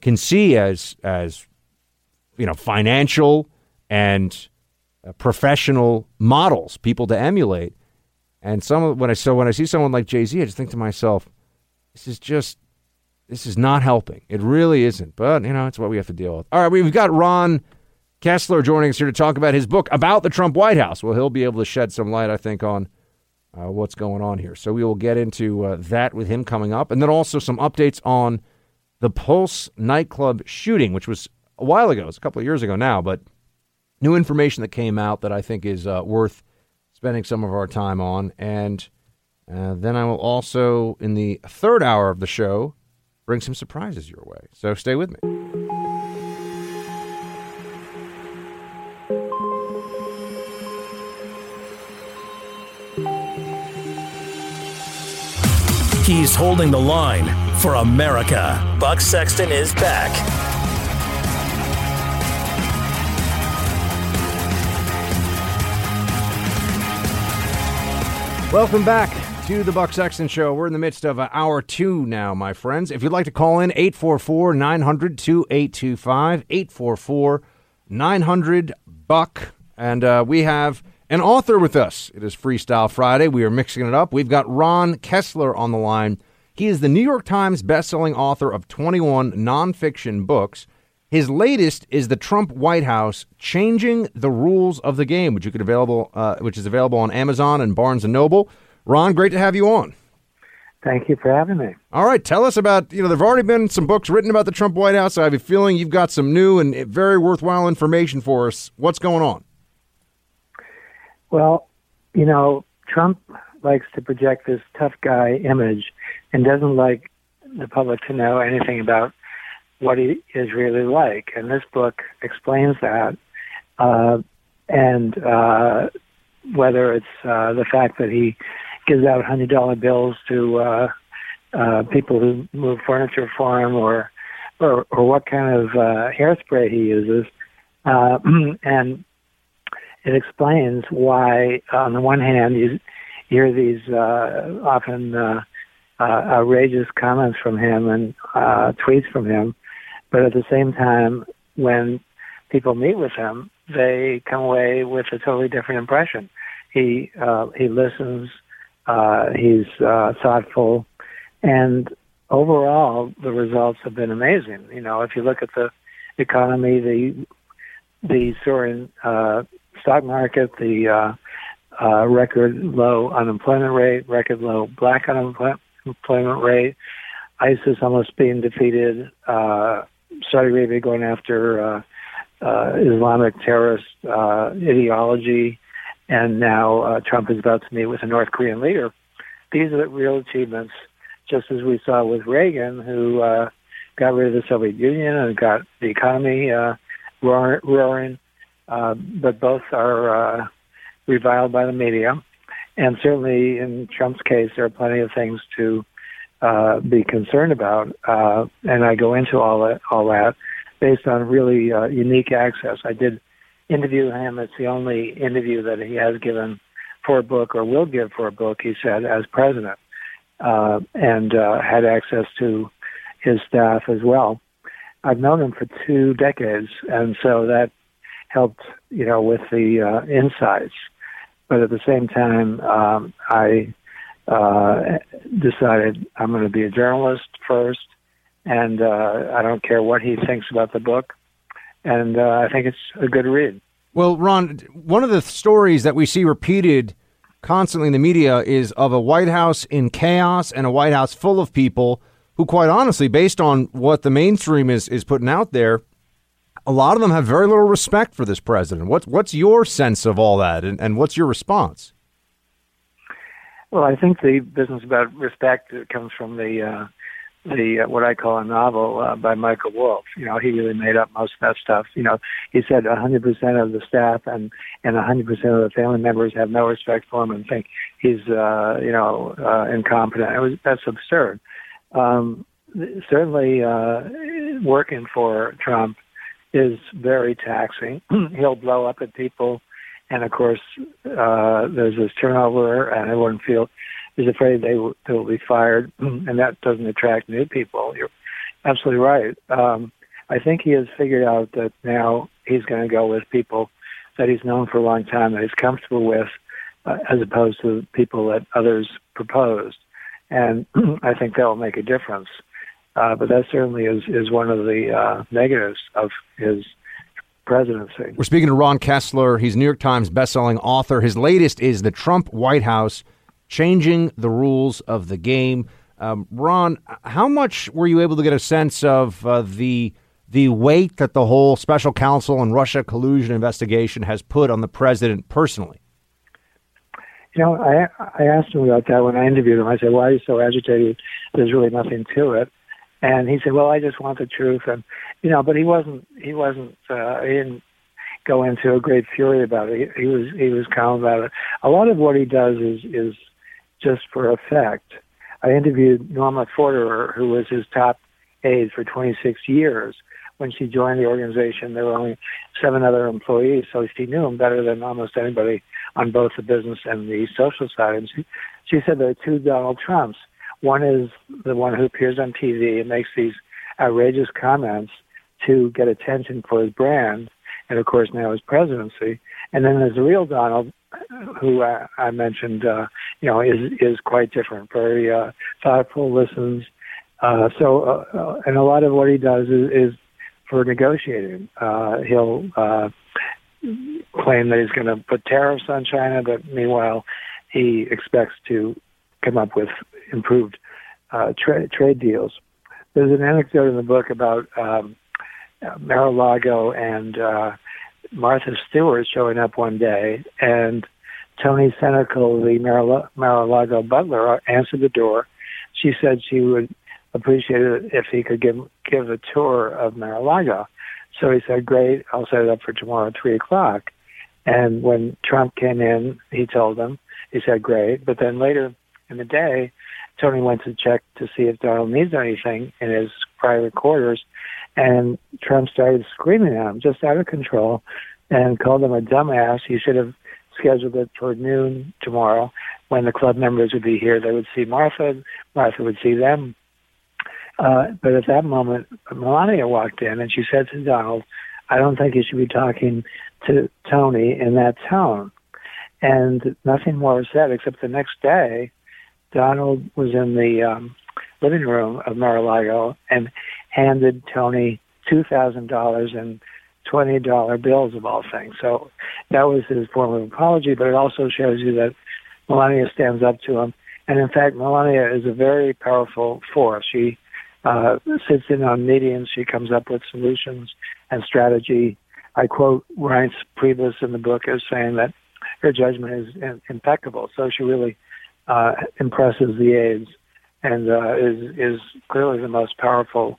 can see as as you know financial and uh, professional models, people to emulate. And some when I so when I see someone like Jay Z, I just think to myself, this is just this is not helping. It really isn't. But you know, it's what we have to deal with. All right, we've got Ron Kessler joining us here to talk about his book about the Trump White House. Well, he'll be able to shed some light, I think, on uh, what's going on here. So we will get into uh, that with him coming up, and then also some updates on the Pulse nightclub shooting, which was a while ago. It's a couple of years ago now, but new information that came out that I think is uh, worth spending some of our time on. And uh, then I will also, in the third hour of the show, bring some surprises your way. So stay with me. He's holding the line for America. Buck Sexton is back. Welcome back to the Buck Sexton Show. We're in the midst of hour two now, my friends. If you'd like to call in, 844 900 2825, 844 900 Buck. And uh, we have an author with us. It is Freestyle Friday. We are mixing it up. We've got Ron Kessler on the line. He is the New York Times bestselling author of 21 nonfiction books. His latest is the Trump White House Changing the Rules of the Game, which you could available, uh, which is available on Amazon and Barnes and Noble. Ron, great to have you on. Thank you for having me. All right, tell us about you know there've already been some books written about the Trump White House. So I have a feeling you've got some new and very worthwhile information for us. What's going on? Well, you know, Trump likes to project this tough guy image and doesn't like the public to know anything about what he is really like. And this book explains that. Uh, and uh, whether it's uh, the fact that he gives out hundred dollar bills to uh, uh, people who move furniture for him, or or, or what kind of uh, hairspray he uses, uh, and it explains why, on the one hand, you hear these uh, often uh, uh, outrageous comments from him and uh, tweets from him, but at the same time, when people meet with him, they come away with a totally different impression. He uh, he listens, uh, he's uh, thoughtful, and overall, the results have been amazing. You know, if you look at the economy, the the soaring uh, stock market, the uh, uh, record low unemployment rate, record low black unemployment rate, ISIS almost being defeated, uh, Saudi Arabia going after uh, uh, Islamic terrorist uh, ideology, and now Trump is about to meet with a North Korean leader. These are the real achievements, just as we saw with Reagan, who got rid of the Soviet Union and got the economy roaring uh, but both are uh, reviled by the media. And certainly in Trump's case, there are plenty of things to uh, be concerned about. Uh, and I go into all that, all that based on really uh, unique access. I did interview him. It's the only interview that he has given for a book or will give for a book, he said, as president, uh, and uh, had access to his staff as well. I've known him for two decades, and so that helped, you know, with the uh, insights. But at the same time, um, I uh, decided I'm going to be a journalist first, and uh, I don't care what he thinks about the book, and uh, I think it's a good read. Well, Ron, one of the stories that we see repeated constantly in the media is of a White House in chaos and a White House full of people who, quite honestly, based on what the mainstream is is putting out there, a lot of them have very little respect for this president. What's what's your sense of all that, and, and what's your response? Well, I think the business about respect comes from the uh, the uh, what I call a novel uh, by Michael Wolff. You know, he really made up most of that stuff. You know, he said 100% of the staff and and 100% of the family members have no respect for him and think he's uh, you know uh, incompetent. It was that's absurd. Um, certainly, uh, working for Trump is very taxing. He'll blow up at people, and of course, uh, there's this turnover, and everyone feels is afraid they will, they will be fired, and that doesn't attract new people. You're absolutely right. Um, I think he has figured out that now he's going to go with people that he's known for a long time, that he's comfortable with, uh, as opposed to people that others proposed. And I think that will make a difference. Uh, but that certainly is, is one of the uh, negatives of his presidency. We're speaking to Ron Kessler. He's New York Times bestselling author. His latest is The Trump White House Changing the Rules of the Game. Um, Ron, how much were you able to get a sense of uh, the the weight that the whole special counsel and Russia collusion investigation has put on the president personally? You know, I I asked him about that when I interviewed him. I said, "Why are you so agitated? There's really nothing to it." And he said, "Well, I just want the truth." And you know, but he wasn't. He wasn't. Uh, he didn't go into a great fury about it. He, he was. He was calm about it. A lot of what he does is is just for effect. I interviewed Norma Forderer, who was his top aide for 26 years. When she joined the organization, there were only seven other employees, so she knew him better than almost anybody on both the business and the social side. And she, she said there are two Donald Trumps. One is the one who appears on TV and makes these outrageous comments to get attention for his brand, and of course now his presidency. And then there's the real Donald, who I, I mentioned, uh, you know, is is quite different. Very uh, thoughtful, listens. Uh, so, uh, uh, and a lot of what he does is, is for negotiating. Uh, he'll uh, claim that he's going to put tariffs on China, but meanwhile, he expects to come up with improved uh, tra- trade deals. There's an anecdote in the book about um, Mar-a-Lago and uh, Martha Stewart showing up one day, and Tony Senecal, the Mar-a-Lago butler, answered the door. She said she would appreciate it if he could give give a tour of Mar-a-Lago. So he said, "Great, I'll set it up for tomorrow at three o'clock." And when Trump came in, he told them. He said, "Great," but then later in the day, Tony went to check to see if Donald needs anything in his private quarters, and Trump started screaming at him, just out of control, and called him a dumbass. He should have scheduled it for noon tomorrow when the club members would be here. They would see Martha, Martha would see them. Uh, but at that moment, Melania walked in and she said to Donald, I don't think you should be talking to Tony in that tone. And nothing more was said except the next day, Donald was in the um, living room of Mar-a-Lago and handed Tony two thousand dollars in twenty dollar bills of all things. So that was his form of apology, but it also shows you that Melania stands up to him. And in fact, Melania is a very powerful force. She uh, sits in on meetings. She comes up with solutions and strategy. I quote Reince Priebus in the book as saying that her judgment is impeccable. So she really uh, impresses the aides and uh, is is clearly the most powerful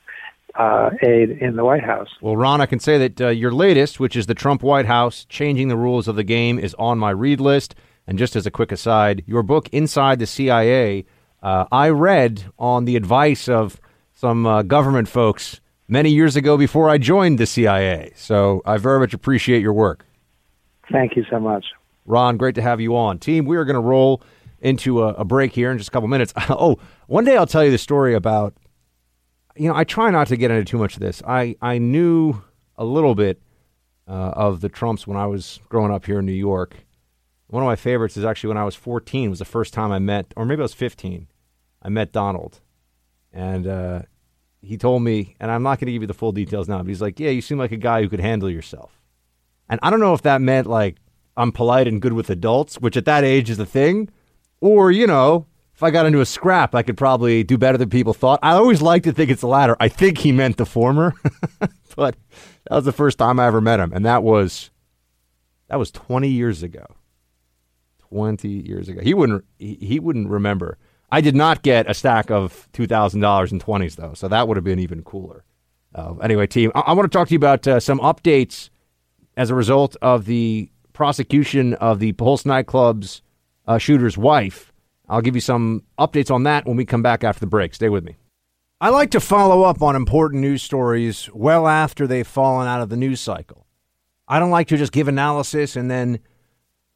uh, aide in the White House. Well, Ron, I can say that uh, your latest, which is the Trump White House Changing the Rules of the Game, is on my read list. And just as a quick aside, your book, Inside the CIA, uh, I read on the advice of some uh, government folks many years ago before I joined the CIA. So I very much appreciate your work. Thank you so much. Ron, great to have you on. Team, we are going to roll into a, a, break here in just a couple minutes. oh, one day I'll tell you the story about, you know, I try not to get into too much of this. I, I knew a little bit uh, of the Trumps when I was growing up here in New York. One of my favorites is actually when I was 14 was the first time I met, or maybe I was 15, I met Donald. And uh, he told me, and I'm not going to give you the full details now, but he's like, yeah, you seem like a guy who could handle yourself. And I don't know if that meant like I'm polite and good with adults, which at that age is a thing, or, you know, if I got into a scrap, I could probably do better than people thought. I always like to think it's the latter. I think he meant the former, but that was the first time I ever met him, and that was that was 20 years ago. 20 years ago. He wouldn't he, he wouldn't remember. I did not get a stack of two thousand dollars in twenties though, so that would have been even cooler. Uh, anyway, team, I, I want to talk to you about uh, some updates as a result of the prosecution of the Pulse nightclub's uh, shooter's wife. I'll give you some updates on that when we come back after the break. Stay with me. I like to follow up on important news stories well after they've fallen out of the news cycle. I don't like to just give analysis and then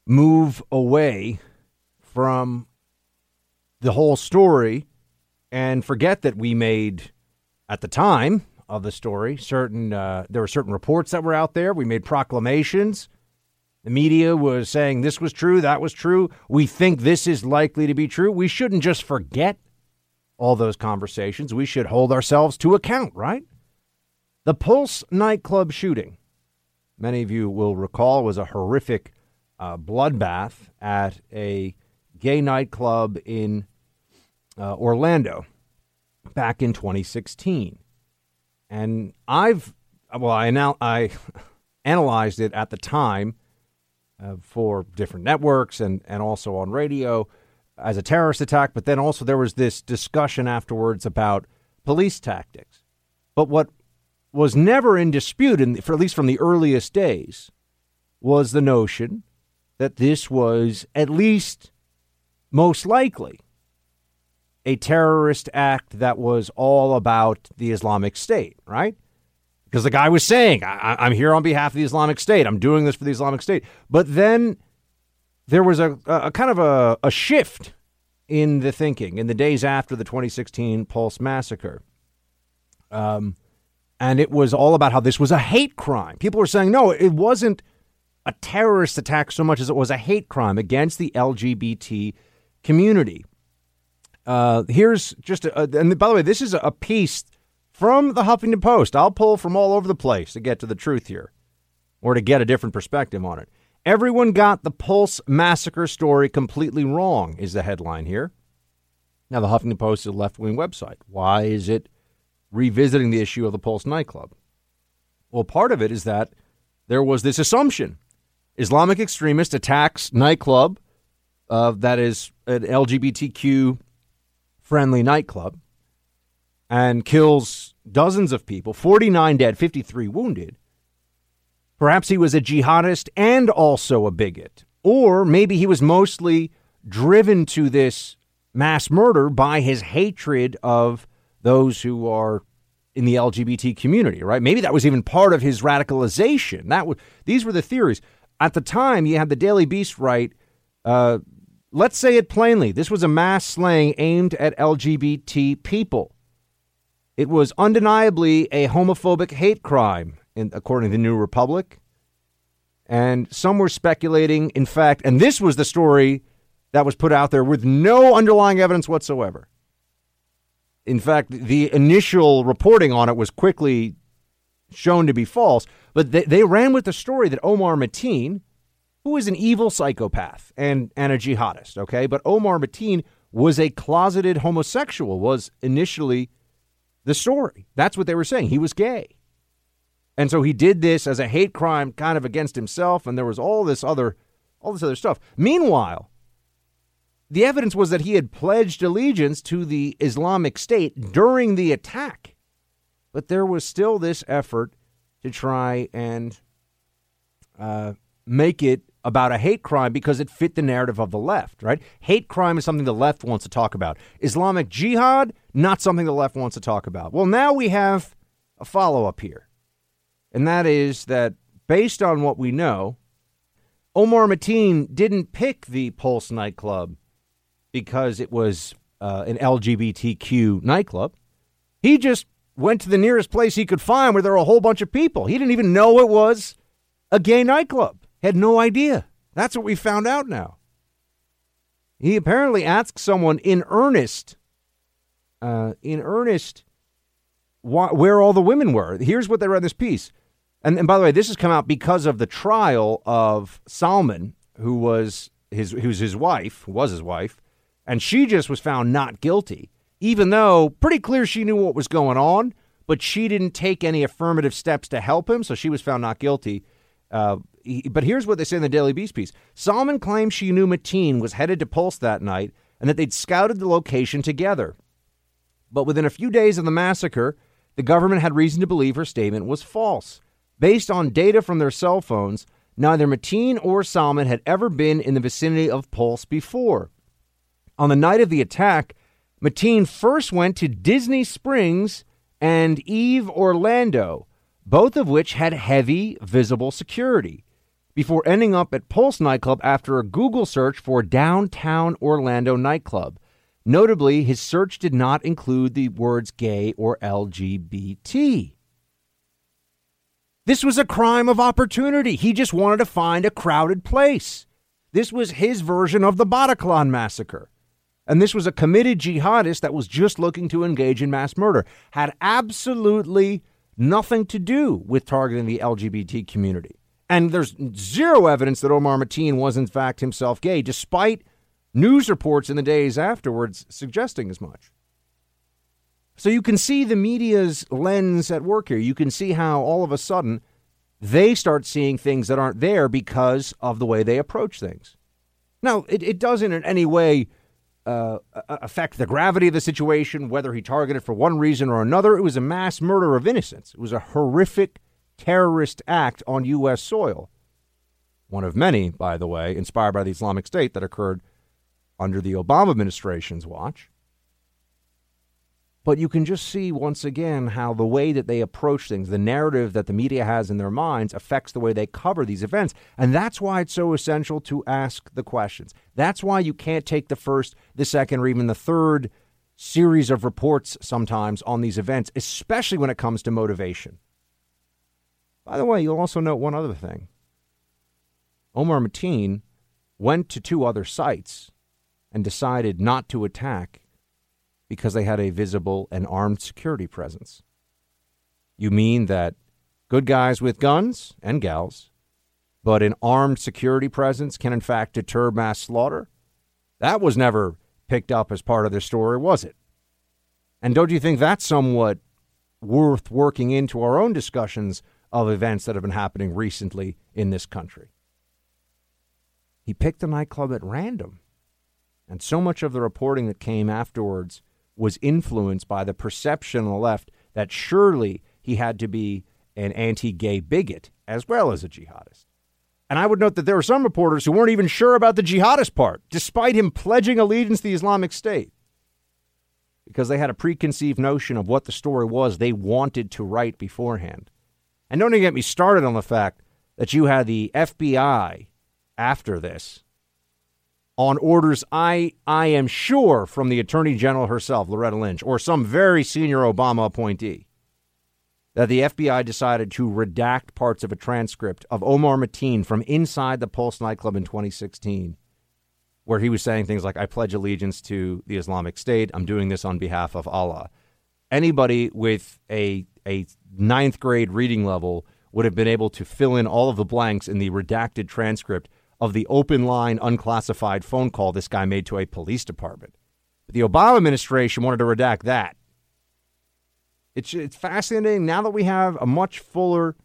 move away from the whole story and forget that we made at the time of the story certain uh, there were certain reports that were out there we made proclamations the media was saying this was true that was true. We think this is likely to be true. We shouldn't just forget all those conversations. We should hold ourselves to account right? The pulse nightclub shooting many of you will recall was a horrific uh, bloodbath at a gay nightclub in uh, Orlando back in 2016. And I've, well, I, now, I analyzed it at the time uh, for different networks and, and also on radio as a terrorist attack, but then also there was this discussion afterwards about police tactics. But what was never in dispute, in, for at least from the earliest days, was the notion that this was at least most likely a terrorist act that was all about the Islamic State, right? Because the guy was saying, I- am here on behalf of the Islamic State. I'm doing this for the Islamic State. But then there was a, a kind of a, a shift in the thinking in the days after the 2016 Pulse massacre. Um, and it was all about how this was a hate crime. People were saying, no, it wasn't a terrorist attack so much as it was a hate crime against the LGBT community. Uh, here's just, a, and by the way, this is a piece from the Huffington Post. I'll pull from all over the place to get to the truth here or to get a different perspective on it. Everyone got the Pulse massacre story completely wrong, is the headline here. Now, the Huffington Post is a left wing website. Why is it revisiting the issue of the Pulse nightclub? Well, part of it is that there was this assumption Islamic extremist attacks nightclub uh, that is an LGBTQ friendly nightclub and kills dozens of people 49 dead, 53 wounded. Perhaps he was a jihadist and also a bigot. Or maybe he was mostly driven to this mass murder by his hatred of those who are in the LGBT community, right? Maybe that was even part of his radicalization. That was, these were the theories. At the time, you had the Daily Beast write, uh, let's say it plainly, this was a mass slaying aimed at LGBT people. It was undeniably a homophobic hate crime, in, according to the New Republic. And some were speculating, in fact, and this was the story that was put out there with no underlying evidence whatsoever. In fact, the initial reporting on it was quickly shown to be false, but they, they ran with the story that Omar Mateen, who is an evil psychopath and, and a jihadist, okay, but Omar Mateen was a closeted homosexual, was initially the story. That's what they were saying. He was gay. And so he did this as a hate crime kind of against himself, and there was all this other all this other stuff. Meanwhile, the evidence was that he had pledged allegiance to the Islamic State during the attack. But there was still this effort to try and uh, make it about a hate crime because it fit the narrative of the left, right? Hate crime is something the left wants to talk about. Islamic jihad, not something the left wants to talk about. Well, now we have a follow up here. And that is that based on what we know, Omar Mateen didn't pick the Pulse nightclub because it was uh, an LGBTQ nightclub. He just went to the nearest place he could find where there were a whole bunch of people. He didn't even know it was a gay nightclub. Had no idea. That's what we found out now. He apparently asked someone in earnest, uh, in earnest, wh- where all the women were. Here's what they read this piece. And, and by the way, this has come out because of the trial of Salman, who was his who was his wife, who was his wife, and she just was found not guilty, even though pretty clear she knew what was going on, but she didn't take any affirmative steps to help him, so she was found not guilty. Uh, but here's what they say in the Daily Beast piece: Salman claims she knew Mateen was headed to Pulse that night and that they'd scouted the location together. But within a few days of the massacre, the government had reason to believe her statement was false. Based on data from their cell phones, neither Mateen or Salman had ever been in the vicinity of Pulse before. On the night of the attack, Mateen first went to Disney Springs and Eve Orlando, both of which had heavy visible security, before ending up at Pulse nightclub after a Google search for downtown Orlando nightclub. Notably, his search did not include the words gay or LGBT. This was a crime of opportunity. He just wanted to find a crowded place. This was his version of the Bataclan massacre. And this was a committed jihadist that was just looking to engage in mass murder. Had absolutely nothing to do with targeting the LGBT community. And there's zero evidence that Omar Mateen was, in fact, himself gay, despite news reports in the days afterwards suggesting as much. So you can see the media's lens at work here. You can see how all of a sudden they start seeing things that aren't there because of the way they approach things. Now, it, it doesn't in any way uh, affect the gravity of the situation, whether he targeted for one reason or another. It was a mass murder of innocents. It was a horrific terrorist act on U.S. soil. One of many, by the way, inspired by the Islamic State that occurred under the Obama administration's watch. But you can just see once again how the way that they approach things, the narrative that the media has in their minds, affects the way they cover these events. And that's why it's so essential to ask the questions. That's why you can't take the first, the second, or even the third series of reports sometimes on these events, especially when it comes to motivation. By the way, you'll also note one other thing Omar Mateen went to two other sites and decided not to attack because they had a visible and armed security presence. You mean that good guys with guns and gals, but an armed security presence can in fact deter mass slaughter? That was never picked up as part of the story, was it? And don't you think that's somewhat worth working into our own discussions of events that have been happening recently in this country? He picked the nightclub at random. And so much of the reporting that came afterwards was influenced by the perception on the left that surely he had to be an anti gay bigot as well as a jihadist. And I would note that there were some reporters who weren't even sure about the jihadist part, despite him pledging allegiance to the Islamic State, because they had a preconceived notion of what the story was they wanted to write beforehand. And don't even get me started on the fact that you had the FBI after this on orders I I am sure from the Attorney General herself, Loretta Lynch, or some very senior Obama appointee, that the FBI decided to redact parts of a transcript of Omar Mateen from inside the Pulse nightclub in 2016, where he was saying things like, I pledge allegiance to the Islamic State. I'm doing this on behalf of Allah. Anybody with a, a ninth grade reading level would have been able to fill in all of the blanks in the redacted transcript of the open line unclassified phone call this guy made to a police department. But the Obama administration wanted to redact that. It's, it's fascinating now that we have a much fuller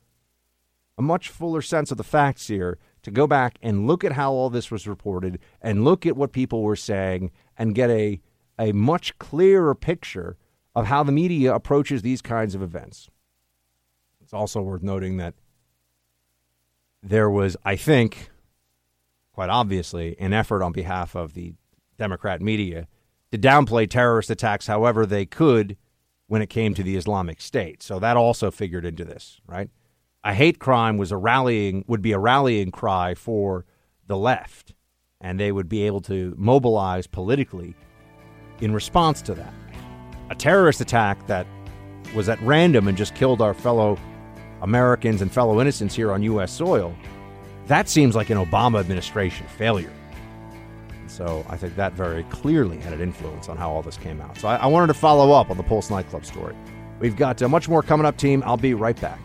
a much fuller sense of the facts here to go back and look at how all this was reported and look at what people were saying and get a a much clearer picture of how the media approaches these kinds of events. It's also worth noting that there was, I think, quite obviously, an effort on behalf of the Democrat media to downplay terrorist attacks however they could when it came to the Islamic State. So that also figured into this, right? A hate crime was a rallying would be a rallying cry for the left, and they would be able to mobilize politically in response to that. A terrorist attack that was at random and just killed our fellow Americans and fellow innocents here on U.S. soil that seems like an Obama administration failure. So I think that very clearly had an influence on how all this came out. So I, I wanted to follow up on the Pulse nightclub story. We've got uh, much more coming up, team. I'll be right back.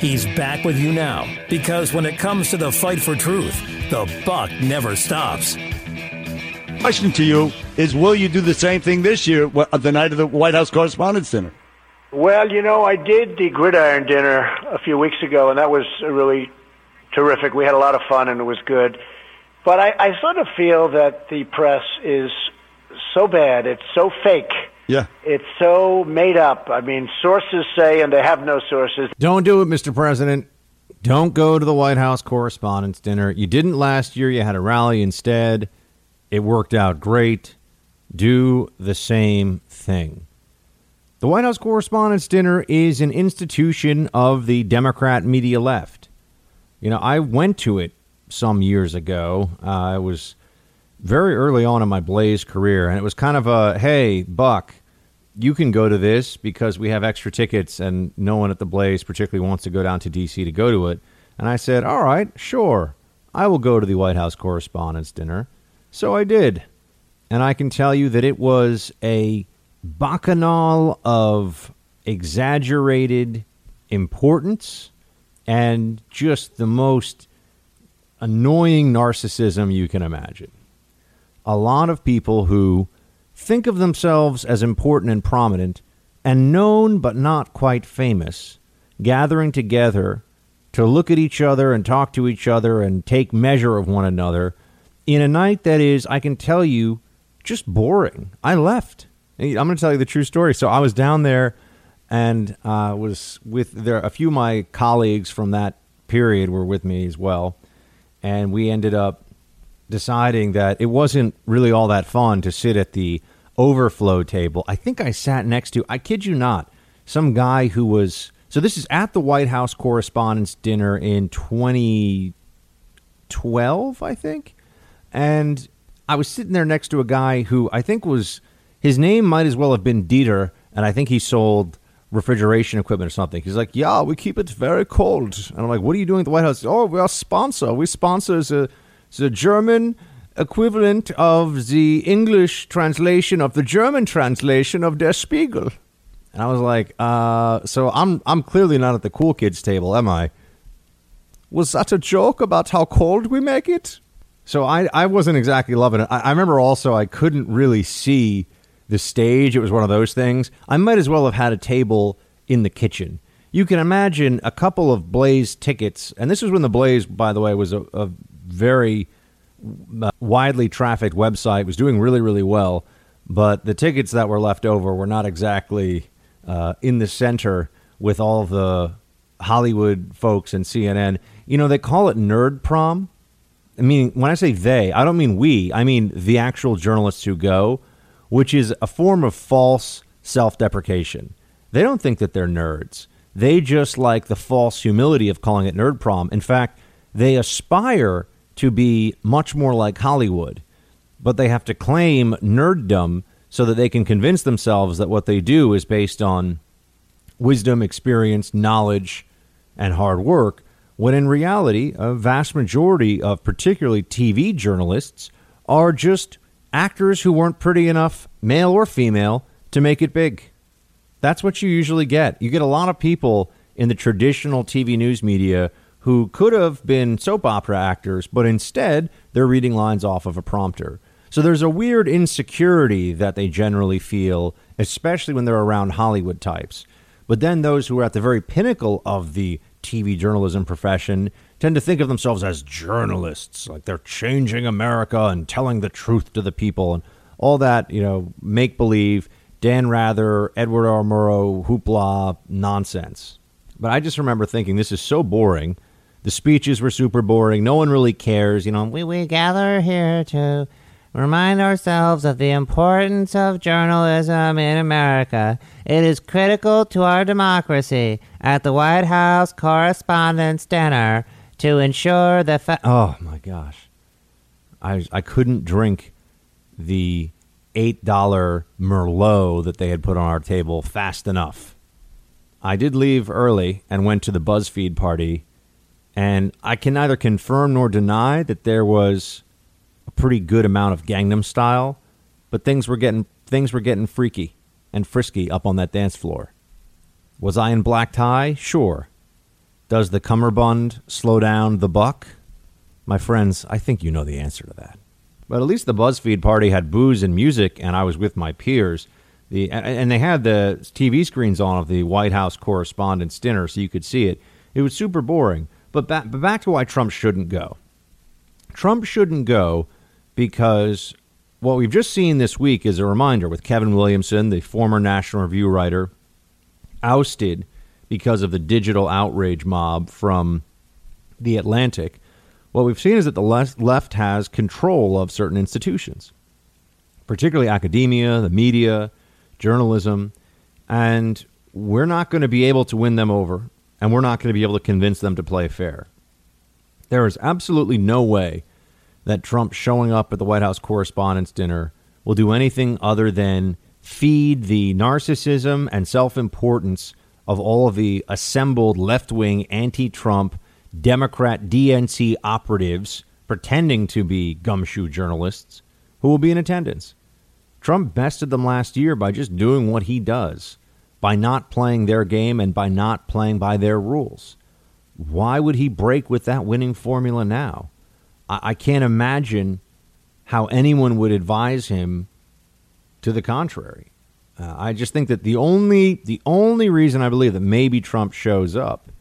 He's back with you now because when it comes to the fight for truth, the buck never stops. Question to you is Will you do the same thing this year, the night of the White House Correspondents' Dinner? Well, you know, I did the gridiron dinner a few weeks ago, and that was really terrific. We had a lot of fun, and it was good. But I, I sort of feel that the press is so bad. It's so fake. Yeah. It's so made up. I mean, sources say, and they have no sources. Don't do it, Mr. President. Don't go to the White House Correspondents' Dinner. You didn't last year. You had a rally instead. It worked out great. Do the same thing. The White House Correspondents' Dinner is an institution of the Democrat media left. You know, I went to it some years ago. Uh, it was very early on in my Blaze career, and it was kind of a hey, Buck, you can go to this because we have extra tickets, and no one at the Blaze particularly wants to go down to D.C. to go to it. And I said, all right, sure, I will go to the White House Correspondents' Dinner. So I did. And I can tell you that it was a bacchanal of exaggerated importance and just the most annoying narcissism you can imagine. A lot of people who think of themselves as important and prominent and known but not quite famous, gathering together to look at each other and talk to each other and take measure of one another in a night that is, I can tell you, just boring. I left. I'm going to tell you the true story. So I was down there and uh, was with there. A few of my colleagues from that period were with me as well, and we ended up deciding that it wasn't really all that fun to sit at the overflow table. I think I sat next to. I kid you not, some guy who was. So this is at the White House Correspondents' Dinner in 2012, I think, and I was sitting there next to a guy who I think was his name might as well have been Dieter, and I think he sold refrigeration equipment or something. He's like, "Yeah, we keep it very cold," and I'm like, "What are you doing at the White House?" Oh, we're a sponsor. We sponsor the the German equivalent of the English translation of the German translation of Der Spiegel. And I was like, uh, so I'm I'm clearly not at the cool kids table, am I? Was that a joke about how cold we make it? So I, I wasn't exactly loving it. I, I remember also I couldn't really see the stage. It was one of those things. I might as well have had a table in the kitchen. You can imagine a couple of Blaze tickets, and this was when the Blaze, by the way, was a, a very widely trafficked website, was doing really, really well. But the tickets that were left over were not exactly uh, in the center with all the Hollywood folks and CNN. You know, they call it nerd prom. I mean, when I say they, I don't mean we. I mean the actual journalists who go, which is a form of false self deprecation. They don't think that they're nerds. They just like the false humility of calling it nerd prom. In fact, they aspire to be much more like Hollywood, but they have to claim nerddom so that they can convince themselves that what they do is based on wisdom, experience, knowledge, and hard work when in reality, a vast majority of particularly TV journalists are just actors who weren't pretty enough, male or female, to make it big. That's what you usually get. You get a lot of people in the traditional TV news media who could have been soap opera actors, but instead they're reading lines off of a prompter. So there's a weird insecurity that they generally feel, especially when they're around Hollywood types. But then those who are at the very pinnacle of the TV journalism profession tend to think of themselves as journalists, like they're changing America and telling the truth to the people and all that, you know, make believe, Dan Rather, Edward R. Murrow, hoopla nonsense. But I just remember thinking this is so boring. The speeches were super boring. No one really cares. You know, we, we gather here to remind ourselves of the importance of journalism in America. It is critical to our democracy at the White House Correspondents' Dinner to ensure the. Fa- oh my gosh, I I couldn't drink the eight dollar Merlot that they had put on our table fast enough. I did leave early and went to the BuzzFeed party, and I can neither confirm nor deny that there was a pretty good amount of Gangnam Style, but things were getting things were getting freaky and frisky up on that dance floor. Was I in black tie? Sure. Does the cummerbund slow down the buck? My friends, I think you know the answer to that. But at least the BuzzFeed party had booze and music, and I was with my peers. The and, they had the TV screens on of the White House Correspondents' Dinner, so you could see it. It was super boring. But back, but back to why Trump shouldn't go. Trump shouldn't go because what we've just seen this week is a reminder with Kevin Williamson, the former National Review writer, ousted because of the digital outrage mob from the Atlantic. What we've seen is that the left, left has control of certain institutions, particularly academia, the media, journalism, and we're not going to be able to win them over, and we're not going to be able to convince them to play fair. There is absolutely no way that Trump showing up at the White House Correspondents' Dinner will do anything other than feed the narcissism and self importance of all of the assembled left wing anti Trump Democrat DNC operatives pretending to be gumshoe journalists who will be in attendance. Trump bested them last year by just doing what he does, by not playing their game and by not playing by their rules. Why would he break with that winning formula now? I, I can't imagine how anyone would advise him to the contrary. Uh, I just think that the only the only reason I believe that maybe Trump shows up,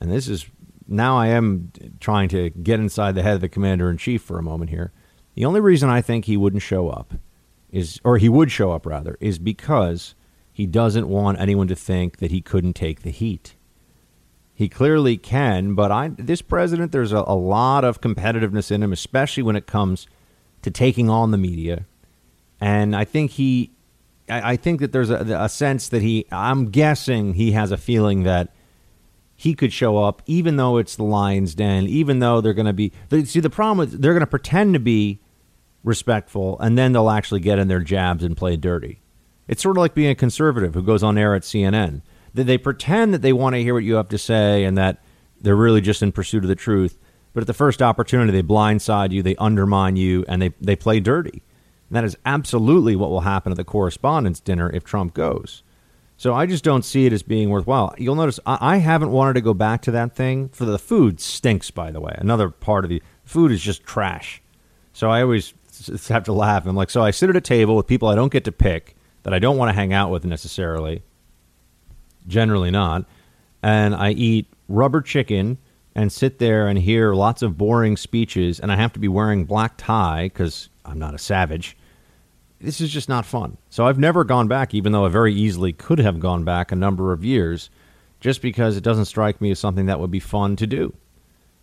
and this is now I am trying to get inside the head of the commander in chief for a moment here. The only reason I think he wouldn't show up is, or he would show up rather, is because he doesn't want anyone to think that he couldn't take the heat. He clearly can, but I, this president, there's a, a lot of competitiveness in him, especially when it comes to taking on the media. And I think he, I, I think that there's a, a sense that he, I'm guessing he has a feeling that he could show up, even though it's the Lions Den, even though they're going to be. See, the problem is they're going to pretend to be respectful, and then they'll actually get in their jabs and play dirty. It's sort of like being a conservative who goes on air at CNN. They, pretend that they want to hear what you have to say and that they're really just in pursuit of the truth. But at the first opportunity, they blindside you, they undermine you, and they, they play dirty. And that is absolutely what will happen at the correspondents' dinner if Trump goes. So I just don't see it as being worthwhile. You'll notice I, I haven't wanted to go back to that thing. For the food stinks, by the way. Another part of the food is just trash. So I always have to laugh. I'm like, so I sit at a table with people I don't get to pick, that I don't want to hang out with necessarily, generally not, and I eat rubber chicken and sit there and hear lots of boring speeches, and I have to be wearing black tie because I'm not a savage. This is just not fun. So I've never gone back, even though I very easily could have gone back a number of years, just because it doesn't strike me as something that would be fun to do.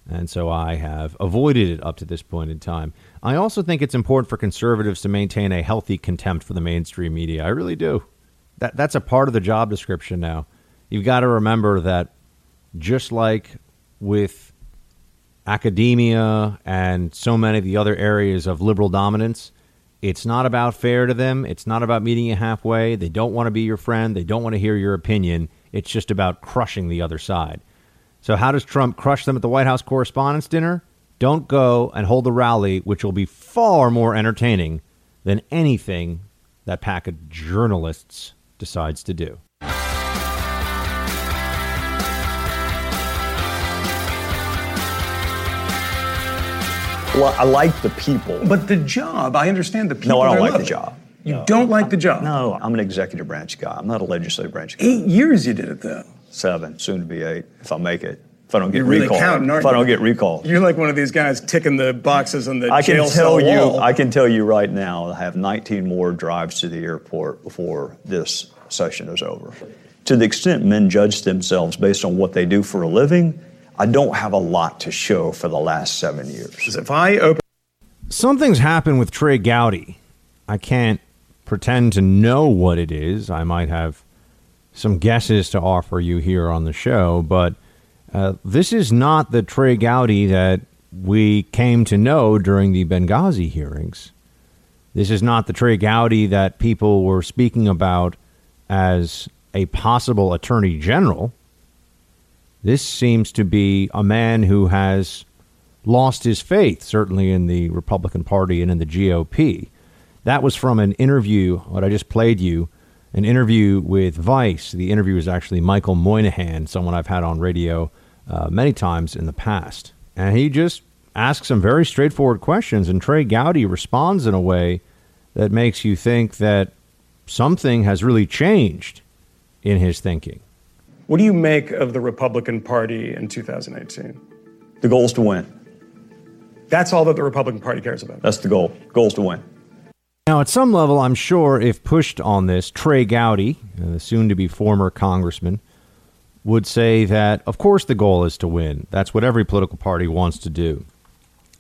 And so I have avoided it up to this point in time. I also think it's important for conservatives to maintain a healthy contempt for the mainstream media. I really do. That that's a part of the job description now. You've got to remember that just like with academia and so many of the other areas of liberal dominance, it's not about fair to them. It's not about meeting you halfway. They don't want to be your friend. They don't want to hear your opinion. It's just about crushing the other side. So, how does Trump crush them at the White House Correspondents' Dinner? Don't go and hold a rally, which will be far more entertaining than anything that pack of journalists decides to do. Well, I like the people. But the job, I understand the people. No, I don't are like the job. You No. don't like the job? No, I'm an executive branch guy. I'm not a legislative branch guy. Eight years you did it though. Seven, soon to be eight, if I make it. If I don't get You're really recalled. counting, aren't if I don't get recalled. You're like one of these guys ticking the boxes on the I can tell cell you. wall. I can tell you right now. I have 19 more drives to the airport before this session is over. To the extent men judge themselves based on what they do for a living, I don't have a lot to show for the last seven years. If I open Something's happened with Trey Gowdy. I can't pretend to know what it is. I might have some guesses to offer you here on the show, but uh, this is not the Trey Gowdy that we came to know during the Benghazi hearings. This is not the Trey Gowdy that people were speaking about as a possible attorney general. This seems to be a man who has lost his faith, certainly in the Republican Party and in the GOP. That was from an interview, what I just played you, an interview with Vice. The interview is actually Michael Moynihan, someone I've had on radio uh, many times in the past. And he just asks some very straightforward questions, and Trey Gowdy responds in a way that makes you think that something has really changed in his thinking. What do you make of the Republican Party in 2018? The goal is to win. That's all that the Republican Party cares about. That's the goal. Goal is to win. Now, at some level, I'm sure if pushed on this, Trey Gowdy, uh, the soon to be former congressman, would say that, of course, the goal is to win. That's what every political party wants to do.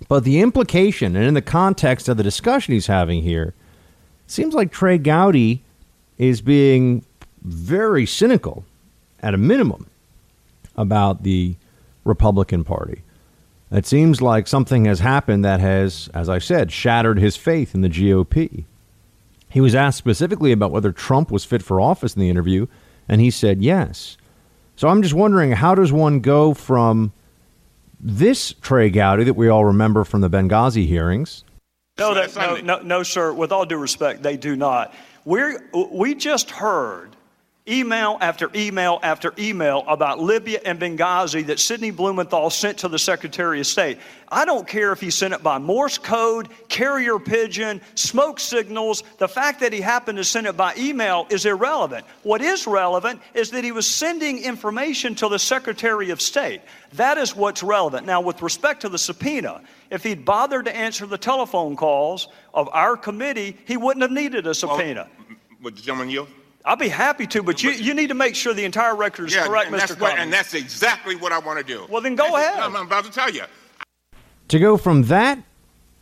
But the implication, and in the context of the discussion he's having here, seems like Trey Gowdy is being very cynical, at a minimum, about the Republican Party. It seems like something has happened that has, as I said, shattered his faith in the GOP. He was asked specifically about whether Trump was fit for office in the interview, and he said yes. So I'm just wondering how does one go from this Trey Gowdy that we all remember from the Benghazi hearings? No, that, no, no, no, sir. With all due respect, they do not. We we just heard email after email after email about Libya and Benghazi that Sidney Blumenthal sent to the Secretary of State. I don't care if he sent it by Morse code, carrier pigeon, smoke signals. The fact that he happened to send it by email is irrelevant. What is relevant is that he was sending information to the Secretary of State. That is what's relevant. Now, with respect to the subpoena, if he'd bothered to answer the telephone calls of our committee, he wouldn't have needed a subpoena. Would the gentleman yield? I'll be happy to, but you, you need to make sure the entire record is Yeah, correct, Mr. that's what, and that's exactly what I want to do. Well, then go ahead. I'm, I'm about to tell you. To go from that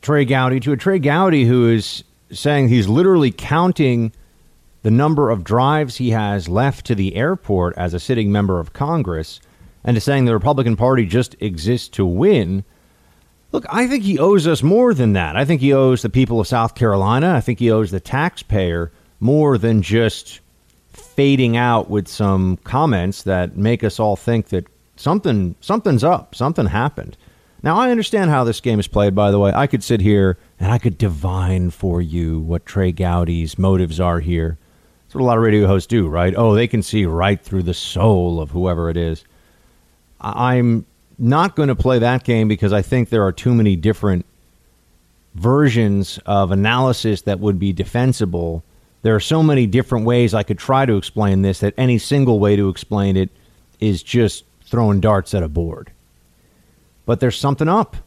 Trey Gowdy to a Trey Gowdy who is saying he's literally counting the number of drives he has left to the airport as a sitting member of Congress and to saying the Republican Party just exists to win. Look, I think he owes us more than that. I think he owes the people of South Carolina, I think he owes the taxpayer more than just fading out with some comments that make us all think that something something's up, something happened. Now I understand how this game is played by the way. I could sit here and I could divine for you what Trey Gowdy's motives are here. That's what a lot of radio hosts do, right? Oh, they can see right through the soul of whoever it is. I'm not going to play that game because I think there are too many different versions of analysis that would be defensible. There are so many different ways I could try to explain this that any single way to explain it is just throwing darts at a board. But there's something up.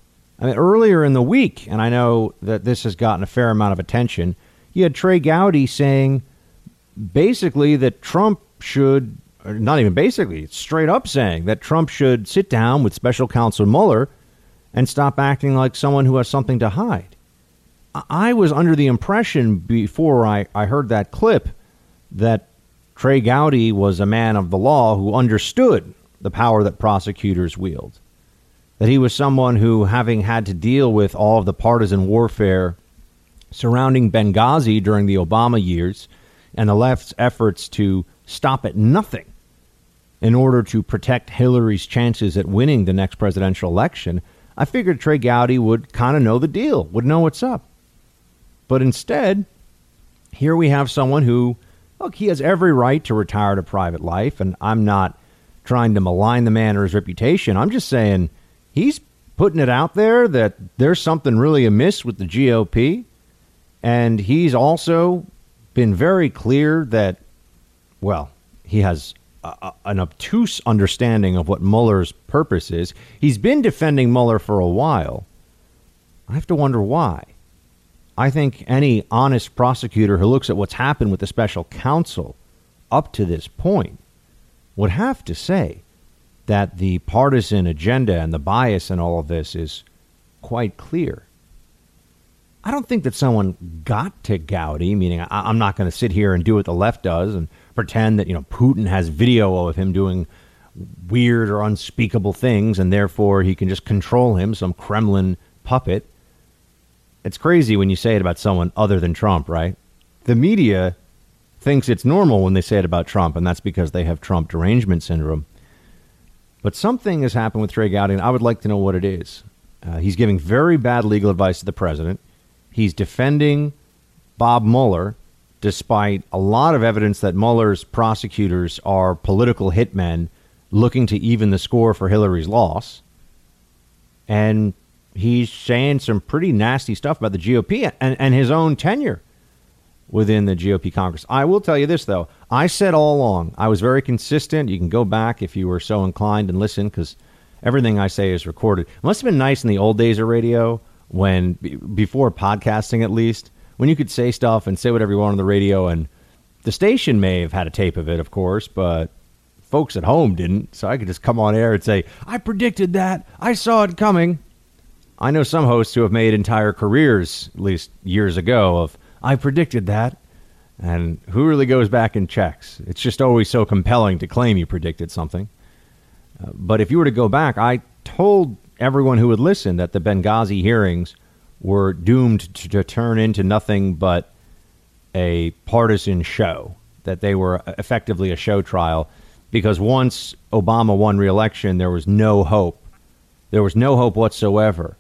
I mean, earlier in the week, and I know that this has gotten a fair amount of attention, you had Trey Gowdy saying basically that Trump should, not even basically, straight up saying that Trump should sit down with special counsel Mueller and stop acting like someone who has something to hide. I- was under the impression before I, I heard that clip that Trey Gowdy was a man of the law who understood the power that prosecutors wield. That he was someone who, having had to deal with all of the partisan warfare surrounding Benghazi during the Obama years and the left's efforts to stop at nothing in order to protect Hillary's chances at winning the next presidential election, I figured Trey Gowdy would kind of know the deal, would know what's up. But instead, here we have someone who, look, he has every right to retire to private life, and I'm not trying to malign the man or his reputation. I'm just saying he's putting it out there that there's something really amiss with the GOP, and he's also been very clear that, well, he has a, an obtuse understanding of what Mueller's purpose is. He's been defending Mueller for a while. I have to wonder why. I think any honest prosecutor who looks at what's happened with the special counsel up to this point would have to say that the partisan agenda and the bias in all of this is quite clear. I don't think that someone got to Gowdy, meaning I, I'm not going to sit here and do what the left does and pretend that you know Putin has video of him doing weird or unspeakable things, and therefore he can just control him, some Kremlin puppet. It's crazy when you say it about someone other than Trump, right? The media thinks it's normal when they say it about Trump, and that's because they have Trump derangement syndrome. But something has happened with Trey Gowdy, and I would like to know what it is. Uh, he's giving very bad legal advice to the president. He's defending Bob Mueller, despite a lot of evidence that Mueller's prosecutors are political hitmen looking to even the score for Hillary's loss. And he's saying some pretty nasty stuff about the GOP and, and his own tenure. within the GOP Congress. I will tell you this, though. I said all along, I was very consistent. You can go back if you were so inclined and listen because everything I say is recorded. It must have been nice in the old days of radio when, before podcasting at least, when you could say stuff and say whatever you want on the radio. And the station may have had a tape of it, of course, but folks at home didn't. So I could just come on air and say, I predicted that. I saw it coming. I know some hosts who have made entire careers, at least years ago, of I predicted that. And who really goes back and checks? It's just always so compelling to claim you predicted something. Uh, but if you were to go back, I told everyone who would listen that the Benghazi hearings were doomed to, to turn into nothing but a partisan show, that they were effectively a show trial, because once Obama won re-election, there was no hope. There was no hope whatsoever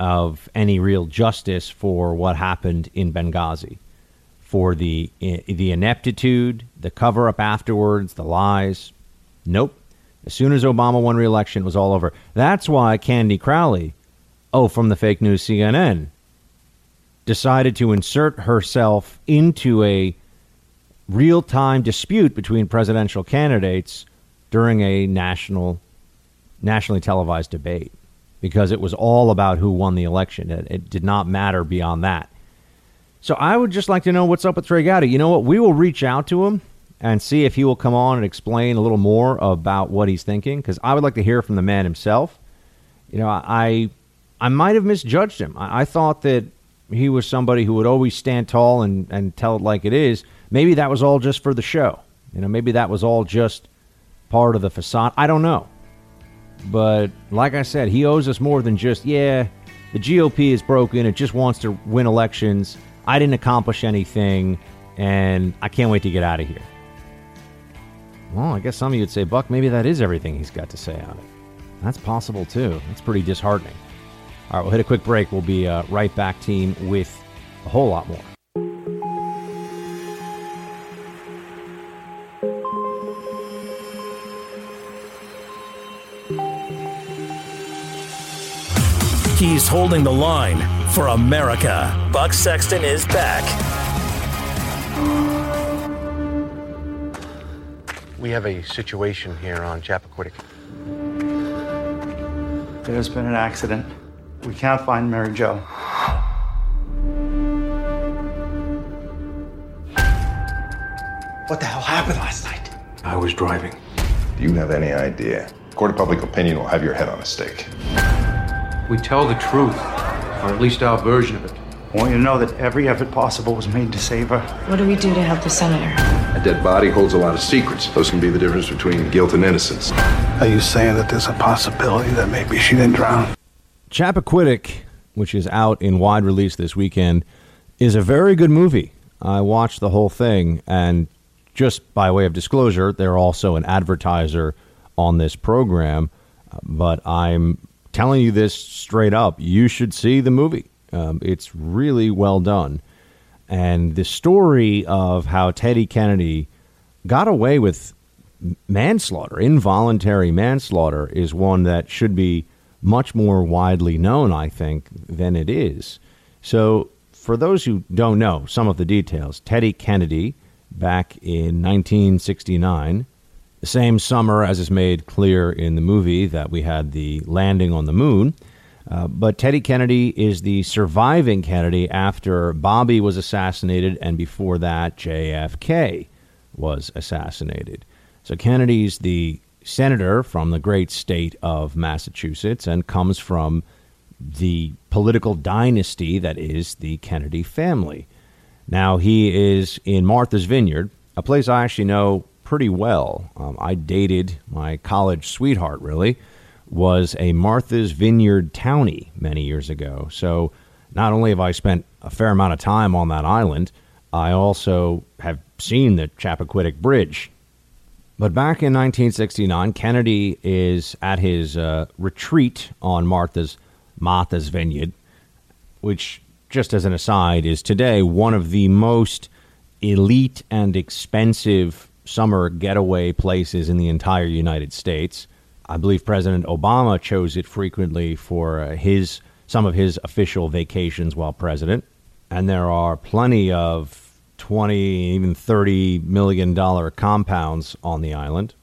of any real justice for what happened in Benghazi, for the the ineptitude, the cover up afterwards, the lies. Nope. As soon as Obama won re-election, it was all over. That's why Candy Crowley, oh, from the fake news CNN, decided to insert herself into a real-time dispute between presidential candidates during a national nationally televised debate because it was all about who won the election. It, it, did not matter beyond that. So I would just like to know what's up with Trey Gowdy. You know what? We will reach out to him and see if he will come on and explain a little more about what he's thinking because I would like to hear from the man himself. You know, I I might have misjudged him. I, I thought that he was somebody who would always stand tall and, and tell it like it is. Maybe that was all just for the show. You know, maybe that was all just part of the facade. I don't know. But like I said, he owes us more than just, yeah, the GOP is broken. It just wants to win elections. I didn't accomplish anything, and I can't wait to get out of here. Well, I guess some of you would say, Buck, maybe that is everything he's got to say on it. That's possible, too. That's pretty disheartening. All right, we'll hit a quick break. We'll be uh, right back, team, with a whole lot more. He's holding the line for America. Buck Sexton is back. We have a situation here on Chappaquiddick. There's been an accident. We can't find Mary Jo. What the hell happened last night? I was driving. Do you have any idea? Court of public opinion will have your head on a stake. We tell the truth, or at least our version of it. I want you to know that every effort possible was made to save her. What do we do to help the senator? A dead body holds a lot of secrets. Those can be the difference between guilt and innocence. Are you saying that there's a possibility that maybe she didn't drown? Chappaquiddick, which is out in wide release this weekend, is a very good movie. I watched the whole thing, and just by way of disclosure, they're also an advertiser on this program. Uh, but I'm telling you this straight up. You should see the movie. Um, it's really well done. And the story of how Teddy Kennedy got away with manslaughter, involuntary manslaughter, is one that should be much more widely known, I think, than it is. So, for those who don't know some of the details, Teddy Kennedy, back in 1969, the same summer as is made clear in the movie that we had the landing on the moon. Uh, but Teddy Kennedy is the surviving Kennedy after Bobby was assassinated, and before that, JFK was assassinated. So Kennedy's the senator from the great state of Massachusetts and comes from the political dynasty that is the Kennedy family. Now, he is in Martha's Vineyard, a place I actually know pretty well. Um, I dated my college sweetheart, really, was a Martha's Vineyard townie many years ago. So not only have I spent a fair amount of time on that island, I also have seen the Chappaquiddick Bridge. But back in 1969, Kennedy is at his uh, retreat on Martha's Martha's Vineyard, which, just as an aside, is today one of the most elite and expensive summer getaway places in the entire United States. I believe President Obama chose it frequently for uh, his some of his official vacations while president, and there are plenty of 20, even 30 million dollar compounds on the island.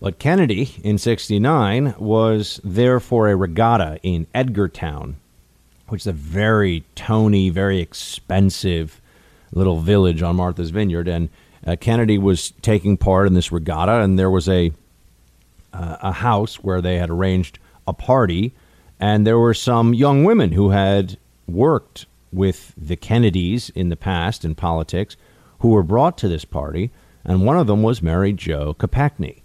But Kennedy in 69 was there for a regatta in Edgartown, which is a very tony, very expensive little village on Martha's Vineyard. And uh, Kennedy was taking part in this regatta, and there was a uh, a house where they had arranged a party, and there were some young women who had worked with the Kennedys in the past in politics who were brought to this party, and one of them was Mary Jo Kopechne.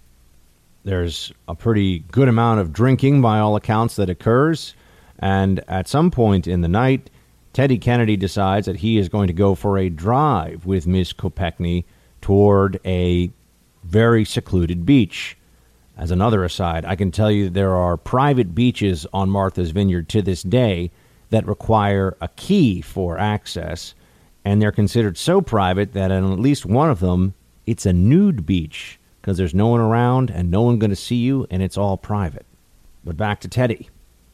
There's a pretty good amount of drinking by all accounts that occurs, and at some point in the night, Teddy Kennedy decides that he is going to go for a drive with Miss Kopechne toward a very secluded beach. As another aside, I can tell you there are private beaches on Martha's Vineyard to this day that require a key for access, and they're considered so private that on at least one of them, it's a nude beach because there's no one around and no one going to see you, and it's all private. But back to Teddy.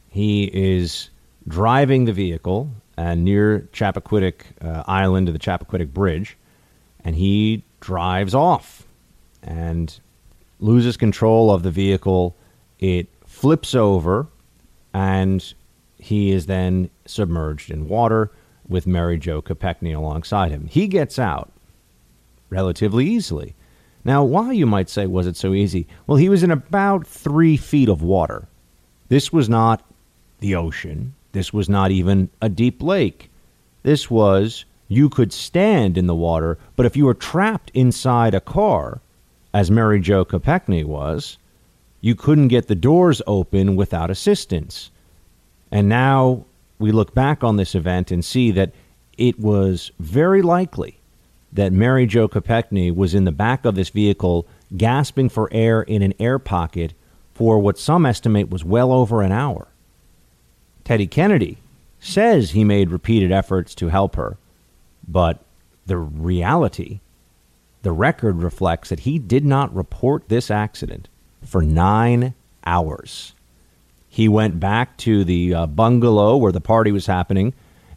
He is driving the vehicle and near Chappaquiddick uh, Island to the Chappaquiddick Bridge, and he drives off and loses control of the vehicle. It flips over, and he is then submerged in water with Mary Jo Kopechne alongside him. He gets out relatively easily. Now, why, you might say, was it so easy? Well, he was in about three feet of water. This was not the ocean. This was not even a deep lake. This was, you could stand in the water, but if you were trapped inside a car, as Mary Jo Kopechne was, you couldn't get the doors open without assistance. And now we look back on this event and see that it was very likely that Mary Jo Kopechne was in the back of this vehicle gasping for air in an air pocket for what some estimate was well over an hour. Teddy Kennedy says he made repeated efforts to help her, but the reality, the record reflects that he did not report this accident for nine hours. He went back to the uh, bungalow where the party was happening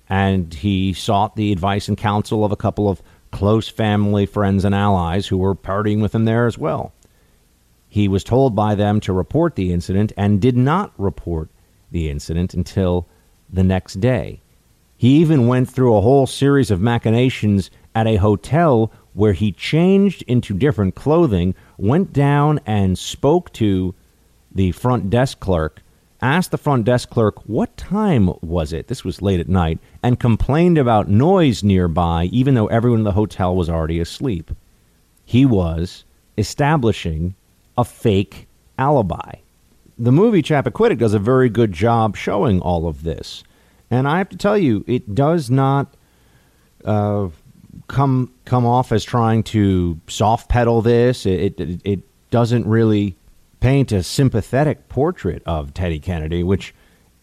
and he sought the advice and counsel of a couple of close family, friends, and allies who were partying with him there as well. He was told by them to report the incident and did not report the incident until the next day. He even went through a whole series of machinations at a hotel where he changed into different clothing, went down and spoke to the front desk clerk, asked the front desk clerk what time was it, this was late at night, and complained about noise nearby, even though everyone in the hotel was already asleep. He was establishing a fake alibi. The movie Chappaquiddick does a very good job showing all of this. And I have to tell you, it does not uh, come come off as trying to soft pedal this. It, it, it doesn't really paint a sympathetic portrait of Teddy Kennedy, which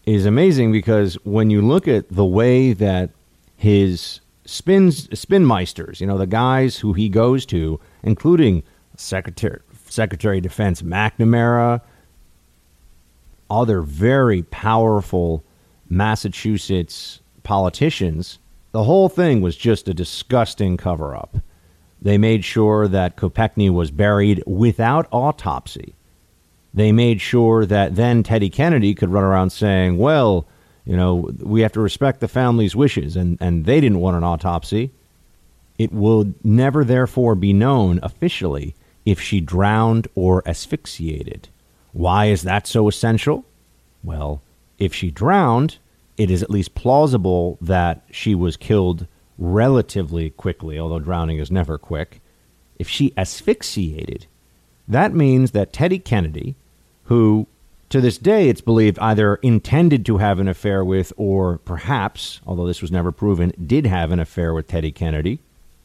is amazing because when you look at the way that his spins spinmeisters, you know, the guys who he goes to, including Secretary Secretary of Defense McNamara, other very powerful Massachusetts politicians, the whole thing was just a disgusting cover up. They made sure that Kopechne was buried without autopsy. They made sure that then Teddy Kennedy could run around saying, well, you know, we have to respect the family's wishes, and, and they didn't want an autopsy. It will never, therefore, be known officially if she drowned or asphyxiated. Why is that so essential? Well, if she drowned, it is at least plausible that she was killed relatively quickly, although drowning is never quick. If she asphyxiated, that means that Teddy Kennedy, who to this day it's believed either intended to have an affair with or perhaps, although this was never proven, did have an affair with Teddy Kennedy,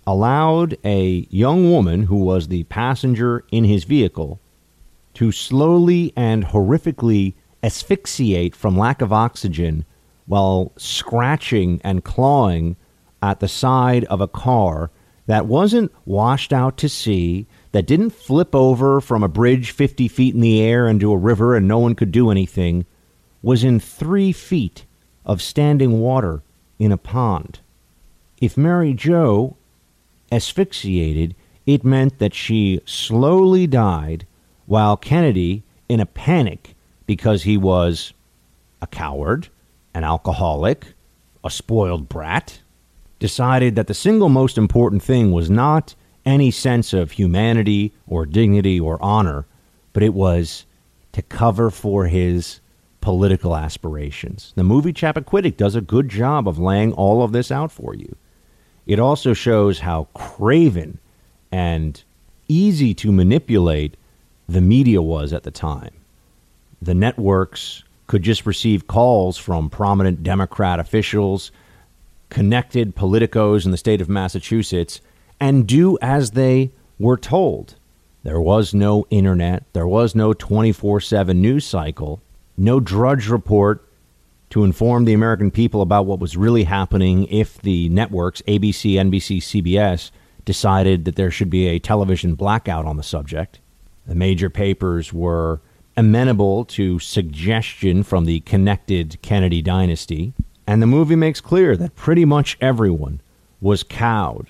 allowed a young woman who was the passenger in his vehicle to slowly and horrifically asphyxiate from lack of oxygen while scratching and clawing at the side of a car that wasn't washed out to sea, that didn't flip over from a bridge 50 feet in the air into a river and no one could do anything, was in three feet of standing water in a pond. If Mary Jo asphyxiated, it meant that she slowly died while Kennedy, in a panic because he was a coward, an alcoholic, a spoiled brat, decided that the single most important thing was not any sense of humanity or dignity or honor, but it was to cover for his political aspirations. The movie Chappaquiddick does a good job of laying all of this out for you. It also shows how craven and easy to manipulate the media was at the time. The networks could just receive calls from prominent Democrat officials, connected politicos in the state of Massachusetts, and do as they were told. There was no internet, there was no 24 7 news cycle, no drudge report to inform the American people about what was really happening if the networks, ABC, NBC, CBS, decided that there should be a television blackout on the subject. The major papers were amenable to suggestion from the connected Kennedy dynasty. And the movie makes clear that pretty much everyone was cowed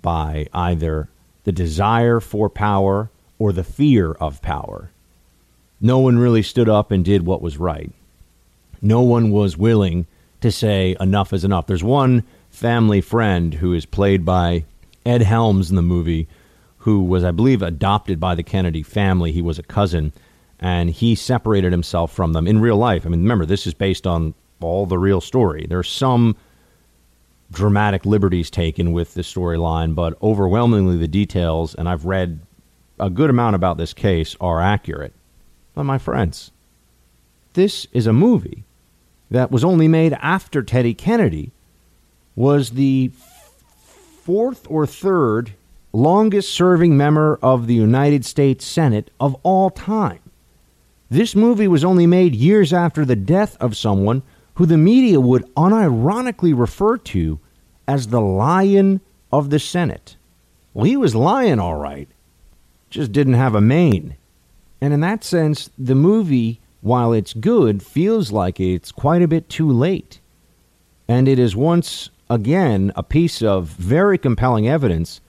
by either the desire for power or the fear of power. No one really stood up and did what was right. No one was willing to say enough is enough. There's one family friend who is played by Ed Helms in the movie, who was, I believe, adopted by the Kennedy family. He was a cousin, and he separated himself from them in real life. I mean, remember, this is based on all the real story. There's some dramatic liberties taken with the storyline, but overwhelmingly the details, and I've read a good amount about this case, are accurate. But my friends, this is a movie that was only made after Teddy Kennedy was the fourth or third longest serving member of the United States Senate of all time. This movie was only made years after the death of someone who the media would unironically refer to as the Lion of the Senate. Well, he was lying all right, just didn't have a mane. And in that sense, the movie, while it's good, feels like it's quite a bit too late. And it is once again a piece of very compelling evidence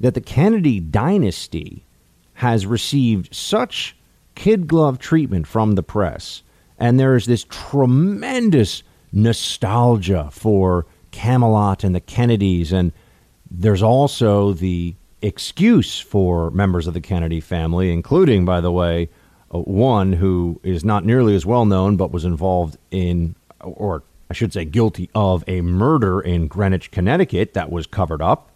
that the Kennedy dynasty has received such kid glove treatment from the press. And there is this tremendous nostalgia for Camelot and the Kennedys. And there's also the excuse for members of the Kennedy family, including, by the way, uh, one who is not nearly as well known but was involved in, or I should say, guilty of a murder in Greenwich, Connecticut that was covered up,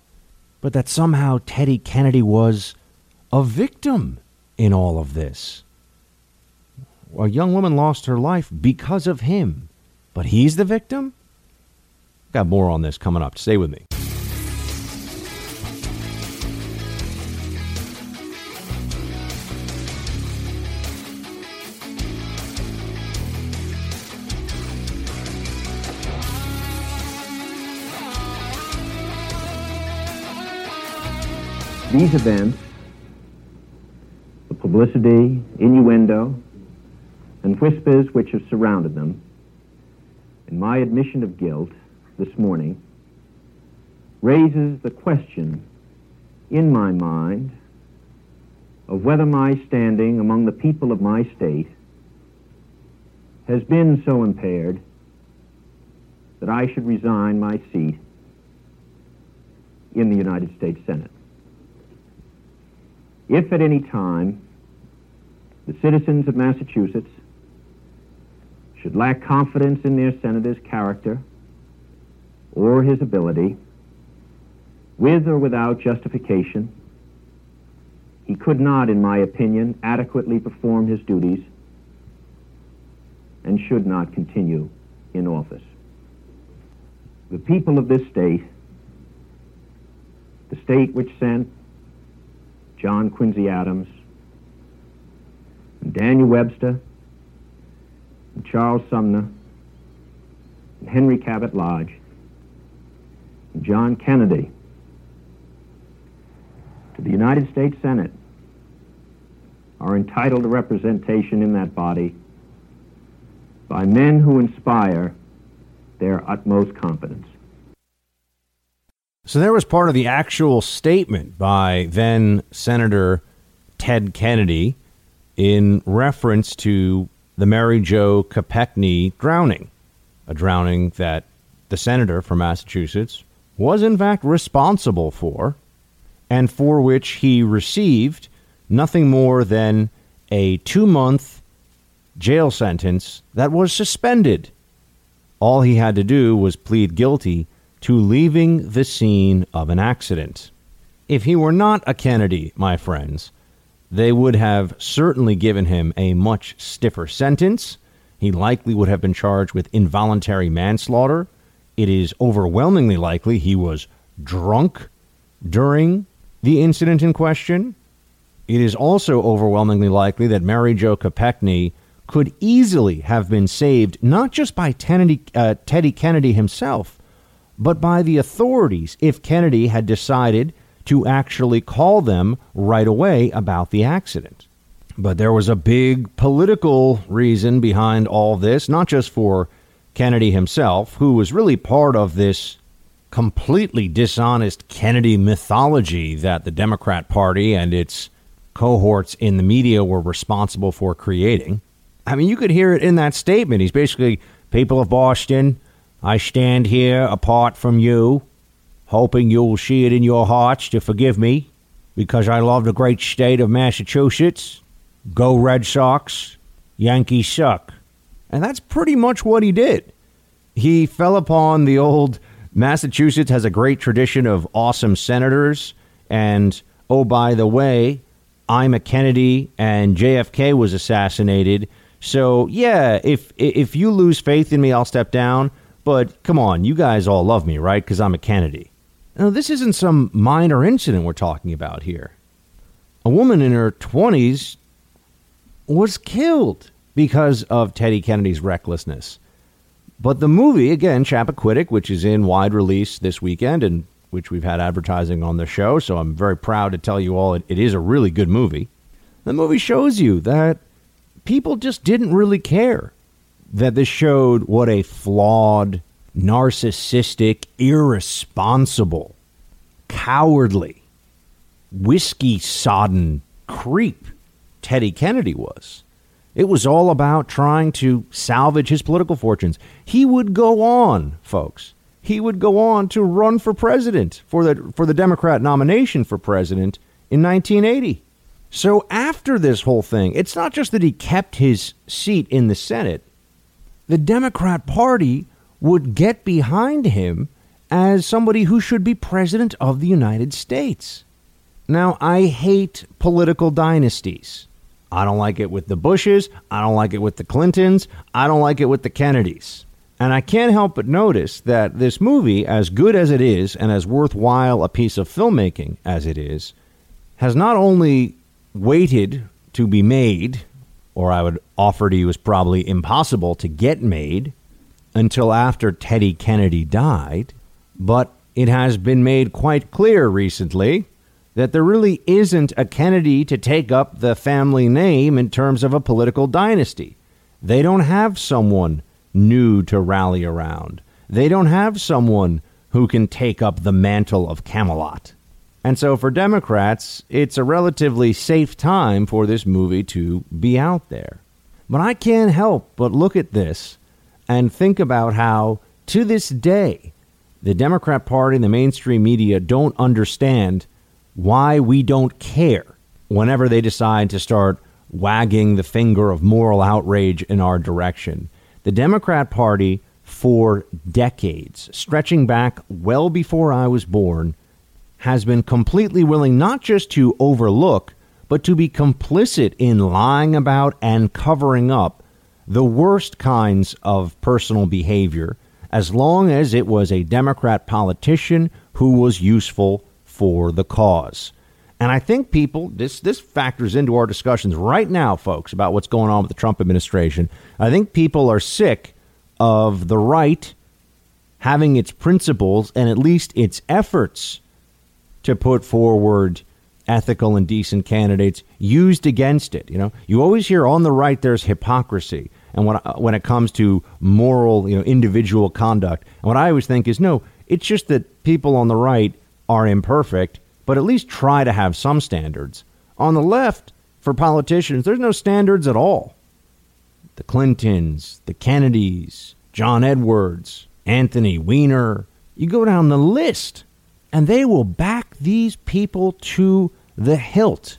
but that somehow Teddy Kennedy was a victim in all of this. A young woman lost her life because of him, but he's the victim? Got more on this coming up. Stay with me. These events, the publicity, innuendo, and whispers which have surrounded them, and my admission of guilt this morning, raises the question in my mind of whether my standing among the people of my state has been so impaired that I should resign my seat in the United States Senate. If at any time the citizens of Massachusetts should lack confidence in their senator's character or his ability, with or without justification, he could not, in my opinion, adequately perform his duties and should not continue in office. The people of this state, the state which sent John Quincy Adams, and Daniel Webster, Charles Sumner, Henry Cabot Lodge, John Kennedy to the United States Senate are entitled to representation in that body by men who inspire their utmost confidence. So there was part of the actual statement by then Senator Ted Kennedy in reference to the Mary Jo Kopechne drowning, a drowning that the senator from Massachusetts was in fact responsible for, and for which he received nothing more than a two month jail sentence that was suspended. All he had to do was plead guilty to leaving the scene of an accident. If he were not a Kennedy, my friends, they would have certainly given him a much stiffer sentence. He likely would have been charged with involuntary manslaughter. It is overwhelmingly likely he was drunk during the incident in question. It is also overwhelmingly likely that Mary Jo Kopechne could easily have been saved not just by Teddy, uh, Teddy Kennedy himself, but by the authorities if Kennedy had decided to actually call them right away about the accident. But there was a big political reason behind all this, not just for Kennedy himself, who was really part of this completely dishonest Kennedy mythology that the Democrat Party and its cohorts in the media were responsible for creating. I mean, you could hear it in that statement. He's basically, people of Boston, I stand here apart from you, hoping you will see it in your hearts to forgive me because I love the great state of Massachusetts. Go Red Sox, Yankees suck. And that's pretty much what he did. He fell upon the old Massachusetts has a great tradition of awesome senators. And oh, by the way, I'm a Kennedy and JFK was assassinated. So yeah, if if you lose faith in me, I'll step down. But come on, you guys all love me, right? Because I'm a Kennedy. Now, this isn't some minor incident we're talking about here. A woman in her 20s was killed because of Teddy Kennedy's recklessness. But the movie, again, Chappaquiddick, which is in wide release this weekend and which we've had advertising on the show, so I'm very proud to tell you all it, it is a really good movie. The movie shows you that people just didn't really care that this showed what a flawed, narcissistic, irresponsible, cowardly, whiskey sodden creep Teddy Kennedy was. It was all about trying to salvage his political fortunes. He would go on, folks. He would go on to run for president for the for the Democrat nomination for president in 1980. So after this whole thing, it's not just that he kept his seat in the Senate the Democrat Party would get behind him as somebody who should be president of the United States. Now, I hate political dynasties. I don't like it with the Bushes. I don't like it with the Clintons. I don't like it with the Kennedys. And I can't help but notice that this movie, as good as it is and as worthwhile a piece of filmmaking as it is, has not only waited to be made or I would offer to you is probably impossible to get made until after Teddy Kennedy died. But it has been made quite clear recently that there really isn't a Kennedy to take up the family name in terms of a political dynasty. They don't have someone new to rally around. They don't have someone who can take up the mantle of Camelot. And so for Democrats, it's a relatively safe time for this movie to be out there. But I can't help but look at this and think about how, to this day, the Democrat Party and the mainstream media don't understand why we don't care whenever they decide to start wagging the finger of moral outrage in our direction. The Democrat Party, for decades, stretching back well before I was born, has been completely willing not just to overlook, but to be complicit in lying about and covering up the worst kinds of personal behavior as long as it was a Democrat politician who was useful for the cause. And I think people, this, this factors into our discussions right now, folks, about what's going on with the Trump administration. I think people are sick of the right having its principles and at least its efforts to put forward ethical and decent candidates used against it. You know, you always hear on the right there's hypocrisy, and when uh, when it comes to moral, you know, individual conduct, and what I always think is no, It's just that people on the right are imperfect, but at least try to have some standards. On the left, for politicians, there's no standards at all. The Clintons, the Kennedys, John Edwards, Anthony Weiner, you go down the list, and they will back these people to the hilt.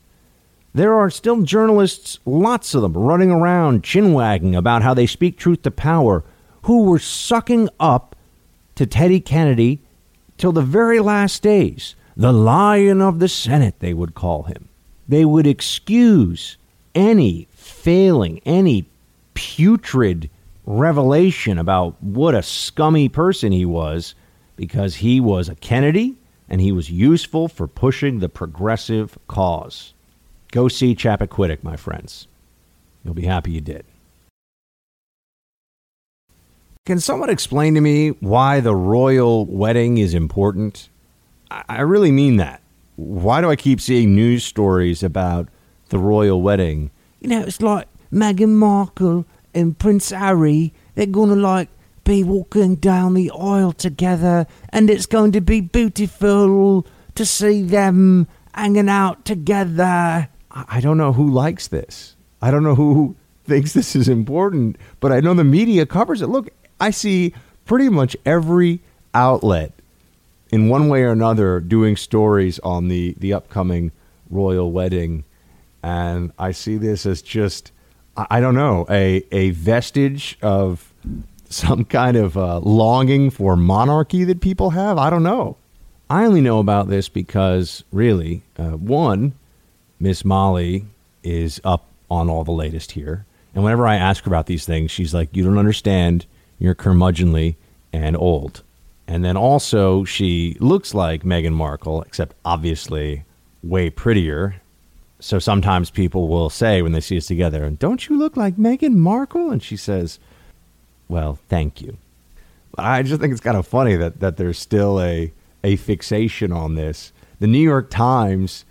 There are still journalists, lots of them, running around chin wagging about how they speak truth to power, who were sucking up to Teddy Kennedy till the very last days. The lion of the Senate, they would call him. They would excuse any failing, any putrid revelation about what a scummy person he was because he was a Kennedy and he was useful for pushing the progressive cause. Go see Chappaquiddick, my friends. You'll be happy you did. Can someone explain to me why the royal wedding is important? I, really mean that. Why do I keep seeing news stories about the royal wedding? You know, it's like Meghan Markle and Prince Harry. They're going to like be walking down the aisle together, and it's going to be beautiful to see them hanging out together. I don't know who likes this. I don't know who thinks this is important, but I know the media covers it. Look, I see pretty much every outlet in one way or another doing stories on the, the upcoming royal wedding. And I see this as just, I don't know, a, a vestige of some kind of uh, longing for monarchy that people have. I don't know. I only know about this because, really, uh, one, Miss Molly is up on all the latest here. And whenever I ask her about these things, she's like, You don't understand. You're curmudgeonly and old. And then also, she looks like Meghan Markle, except obviously way prettier. So sometimes people will say when they see us together, Don't you look like Meghan Markle? And she says, Well, thank you. I just think it's kind of funny that, that there's still a, a fixation on this. The New York Times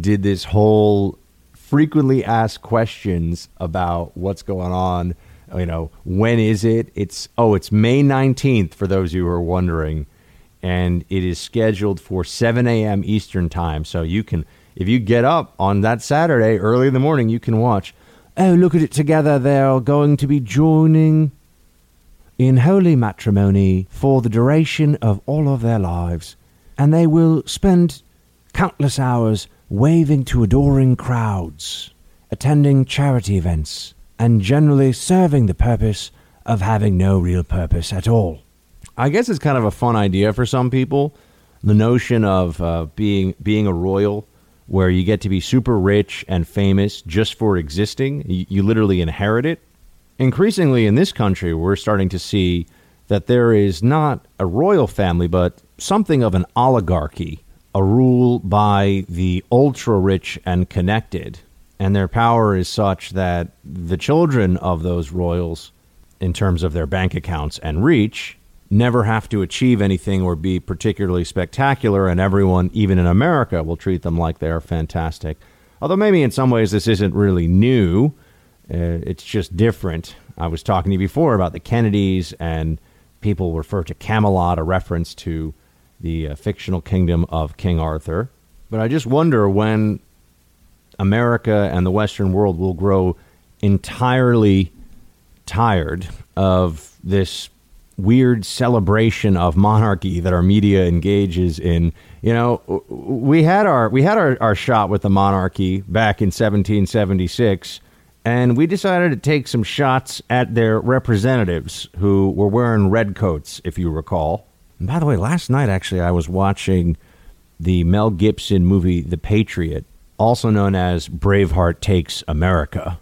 did this whole frequently asked questions about what's going on. You know, when is it? It's oh, it's May 19th for those of you who are wondering. And it is scheduled for 7 a.m. Eastern time. So you can, if you get up on that Saturday early in the morning, you can watch. Oh, look at it together. They're going to be joining in holy matrimony for the duration of all of their lives. And they will spend countless hours waving to adoring crowds, attending charity events, and generally serving the purpose of having no real purpose at all. I guess it's kind of a fun idea for some people. The notion of uh, being being a royal, where you get to be super rich and famous just for existing, you, you literally inherit it. Increasingly in this country, we're starting to see that there is not a royal family, but something of an oligarchy a rule by the ultra rich and connected. And their power is such that the children of those royals, in terms of their bank accounts and reach, never have to achieve anything or be particularly spectacular, and everyone, even in America, will treat them like they're fantastic. Although maybe in some ways this isn't really new, uh, it's just different. I was talking to you before about the Kennedys, and people refer to Camelot, a reference to the uh, fictional kingdom of King Arthur. But I just wonder when America and the Western world will grow entirely tired of this weird celebration of monarchy that our media engages in. You know, we had our we had our, our shot with the monarchy back in 1776, and we decided to take some shots at their representatives who were wearing red coats, if you recall. And by the way, last night actually I was watching the Mel Gibson movie The Patriot, also known as Braveheart Takes America.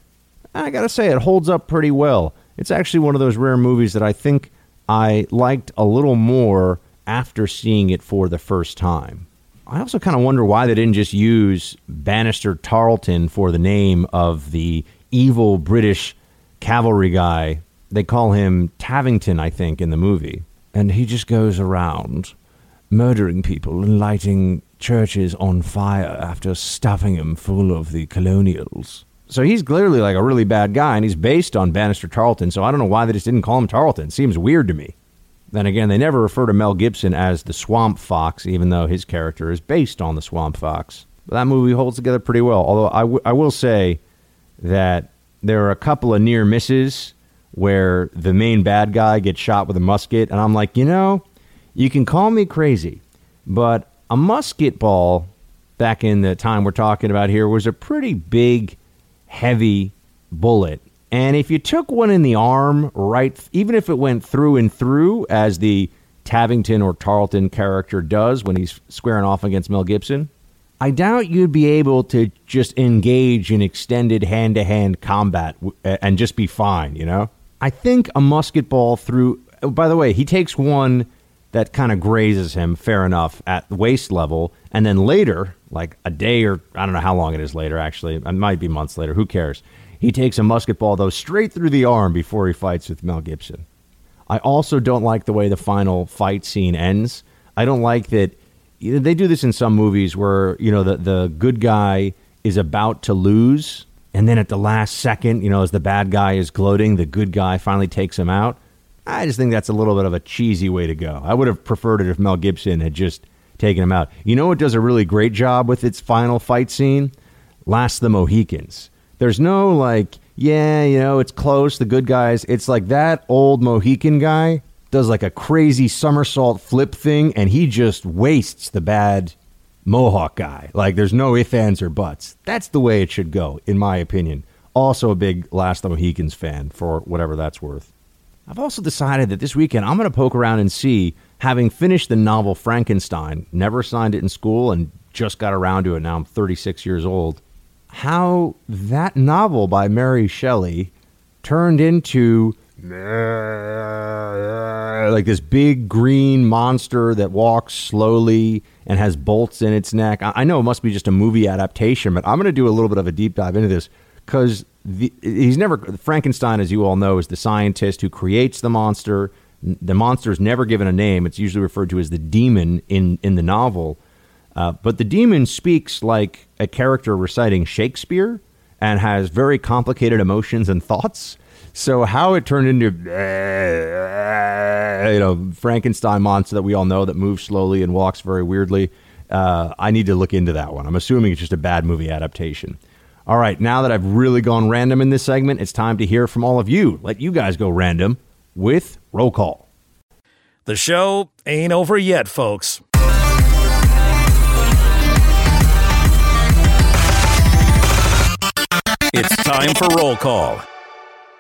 I got to say it holds up pretty well. It's actually one of those rare movies that I think I liked a little more after seeing it for the first time. I also kind of wonder why they didn't just use Banastre Tarleton for the name of the evil British cavalry guy. They call him Tavington, I think, in the movie and he just goes around murdering people and lighting churches on fire after stuffing them full of the colonials. So he's clearly like a really bad guy, and he's based on Banastre Tarleton. So I don't know why they just didn't call him Tarleton. Seems weird to me. Then again, they never refer to Mel Gibson as the Swamp Fox, even though his character is based on the Swamp Fox. But that movie holds together pretty well. Although I, w- I will say that there are a couple of near misses where the main bad guy gets shot with a musket, and I'm like, you know, you can call me crazy, but a musket ball back in the time we're talking about here was a pretty big, heavy bullet. And if you took one in the arm, right, even if it went through and through, as the Tavington or Tarleton character does when he's squaring off against Mel Gibson, I doubt you'd be able to just engage in extended hand to hand combat and just be fine, you know? I think a musket ball through. oh, By the way, he takes one that kind of grazes him, fair enough, at waist level. And then later, like a day or I don't know how long it is later, actually, it might be months later, who cares? He takes a musket ball, though, straight through the arm before he fights with Mel Gibson. I also don't like the way the final fight scene ends. I don't like that they do this in some movies where you know the the good guy is about to lose, and then at the last second, you know, as the bad guy is gloating, the good guy finally takes him out. I just think that's a little bit of a cheesy way to go. I would have preferred it if Mel Gibson had just taken him out. You know what does a really great job with its final fight scene? Last the Mohicans. There's no like, yeah, you know, it's close, the good guys. It's like that old Mohican guy does like a crazy somersault flip thing and he just wastes the bad Mohawk guy. Like there's no ifs, ands, or buts. That's the way it should go, in my opinion. Also a big Last of the Mohicans fan for whatever that's worth. I've also decided that this weekend I'm going to poke around and see, having finished the novel Frankenstein, never signed it in school and just got around to it now, I'm 36 years old, how that novel by Mary Shelley turned into like this big green monster that walks slowly and has bolts in its neck. I know it must be just a movie adaptation, but I'm going to do a little bit of a deep dive into this because he's never Frankenstein, as you all know, is the scientist who creates the monster. The monster is never given a name. It's usually referred to as the demon in in the novel. Uh, but the demon speaks like a character reciting Shakespeare and has very complicated emotions and thoughts. So how it turned into you know Frankenstein monster that we all know that moves slowly and walks very weirdly, uh, I need to look into that one. I'm assuming it's just a bad movie adaptation. All right, now that I've really gone random in this segment, it's time to hear from all of you. Let you guys go random with roll call. The show ain't over yet, folks. It's time for roll call.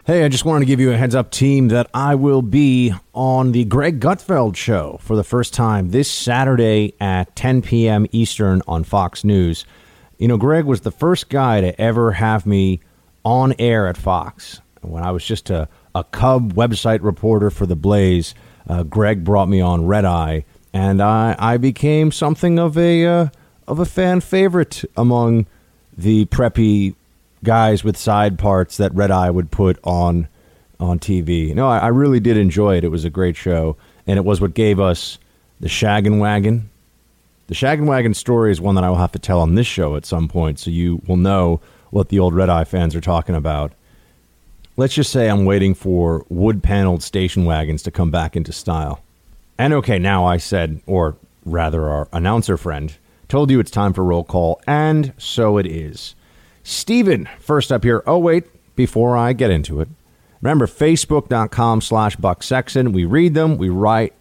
Hey, I just wanted to give you a heads up, team, that I will be on the Greg Gutfeld show for the first time this Saturday at 10 p.m. Eastern on Fox News. You know, Greg was the first guy to ever have me on air at Fox. When I was just a, a Cub website reporter for The Blaze, uh, Greg brought me on Red Eye, and I, I became something of a, uh, of a fan favorite among the preppy guys with side parts that Red Eye would put on on TV. No, I, I really did enjoy it. It was a great show, and it was what gave us the Shaggin' Wagon. The Shaggin' Wagon story is one that I will have to tell on this show at some point, so you will know what the old Red Eye fans are talking about. Let's just say I'm waiting for wood paneled station wagons to come back into style. And okay, now I said, or rather, our announcer friend told you it's time for roll call, and so it is. Steven, first up here. Oh, wait, before I get into it, remember facebook.com slash Buck Sexton. We read them, we write,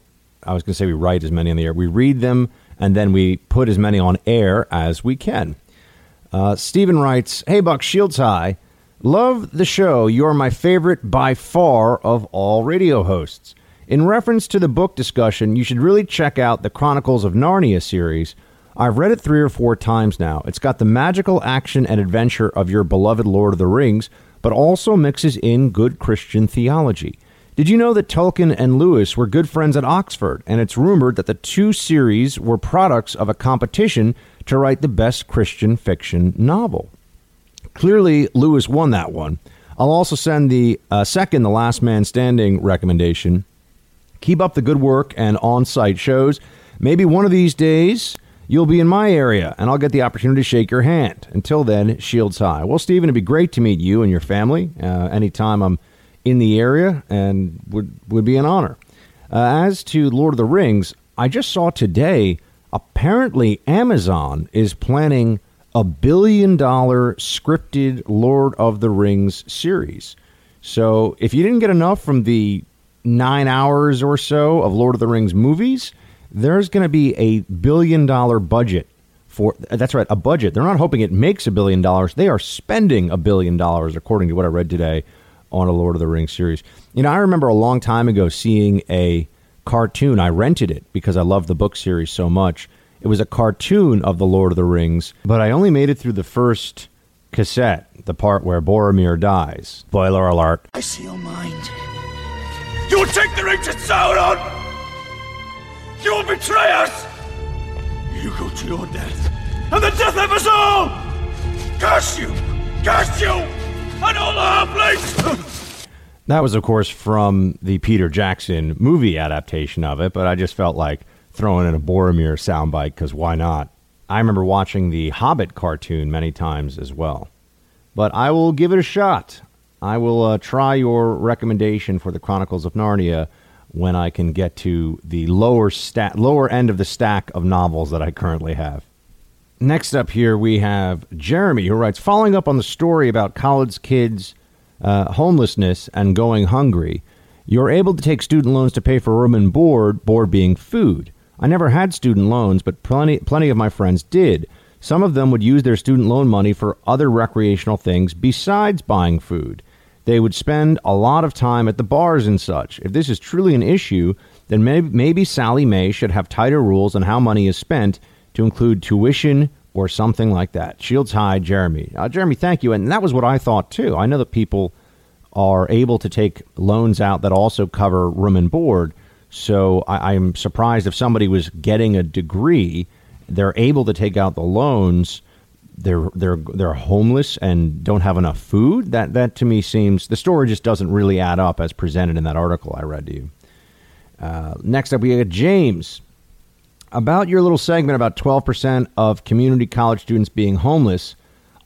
I was going to say we write as many on the air. We read them, and then we put as many on air as we can. Uh, Steven writes, Hey, Buck Shields High. Love the show. You're my favorite by far of all radio hosts. In reference to the book discussion, you should really check out the Chronicles of Narnia series. I've read it three or four times now. It's got the magical action and adventure of your beloved Lord of the Rings, but also mixes in good Christian theology. Did you know that Tolkien and Lewis were good friends at Oxford, and it's rumored that the two series were products of a competition to write the best Christian fiction novel? Clearly, Lewis won that one. I'll also send the uh, second, The Last Man Standing recommendation. Keep up the good work and on site shows. Maybe one of these days you'll be in my area and I'll get the opportunity to shake your hand. Until then, shields high. Well, Stephen, it'd be great to meet you and your family uh, anytime I'm in the area and would, would be an honor. Uh, as to Lord of the Rings, I just saw today apparently Amazon is planning a billion dollar scripted Lord of the Rings series. So if you didn't get enough from the nine hours or so of Lord of the Rings movies, there's going to be a billion dollar budget for that's right, a budget. They're not hoping it makes a billion dollars. They are spending a billion dollars, according to what I read today on a Lord of the Rings series. You know, I remember a long time ago seeing a cartoon. I rented it because I love the book series so much. It was a cartoon of the Lord of the Rings, but I only made it through the first cassette, the part where Boromir dies. Spoiler alert. I see your mind. You will take the to Sauron! You will betray us! You go to your death, and the death of us all! Curse you! Curse you! And all our place! That was, of course, from the Peter Jackson movie adaptation of it, but I just felt like throwing in a Boromir soundbite because why not? I remember watching the Hobbit cartoon many times as well. But I will give it a shot. I will uh, try your recommendation for the Chronicles of Narnia when I can get to the lower sta- lower end of the stack of novels that I currently have. Next up here we have Jeremy who writes following up on the story about college kids uh, homelessness and going hungry. You're able to take student loans to pay for room and board, board being food. I never had student loans, but plenty plenty of my friends did. Some of them would use their student loan money for other recreational things besides buying food. They would spend a lot of time at the bars and such. If this is truly an issue, then maybe, maybe Sallie Mae should have tighter rules on how money is spent to include tuition or something like that. Shields High, Jeremy. Uh, Jeremy, thank you. And that was what I thought too. I know that people are able to take loans out that also cover room and board. So I, I'm surprised if somebody was getting a degree, they're able to take out the loans they're they're they're homeless and don't have enough food. That that to me seems the story just doesn't really add up as presented in that article I read to you. Uh, next up, we got James about your little segment about 12% of community college students being homeless.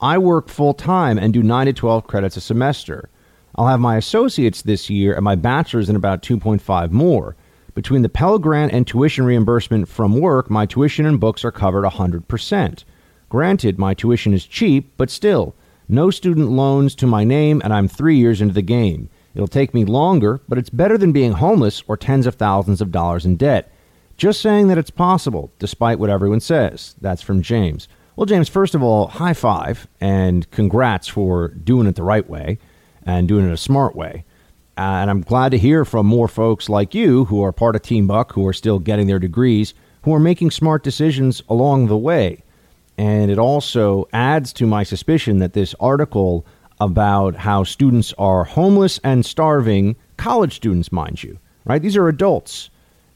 I work full time and do 9 to 12 credits a semester. I'll have my associates this year and my bachelor's in about 2.5 more. Between the Pell Grant and tuition reimbursement from work, my tuition and books are covered 100%. Granted, my tuition is cheap, but still, no student loans to my name, and I'm three years into the game. It'll take me longer, but it's better than being homeless or tens of thousands of dollars in debt. Just saying that it's possible, despite what everyone says. That's from James. Well, James, first of all, high five and congrats for doing it the right way and doing it a smart way. Uh, and I'm glad to hear from more folks like you who are part of Team Buck, who are still getting their degrees, who are making smart decisions along the way. And it also adds to my suspicion that this article about how students are homeless and starving, college students, mind you, right? These are adults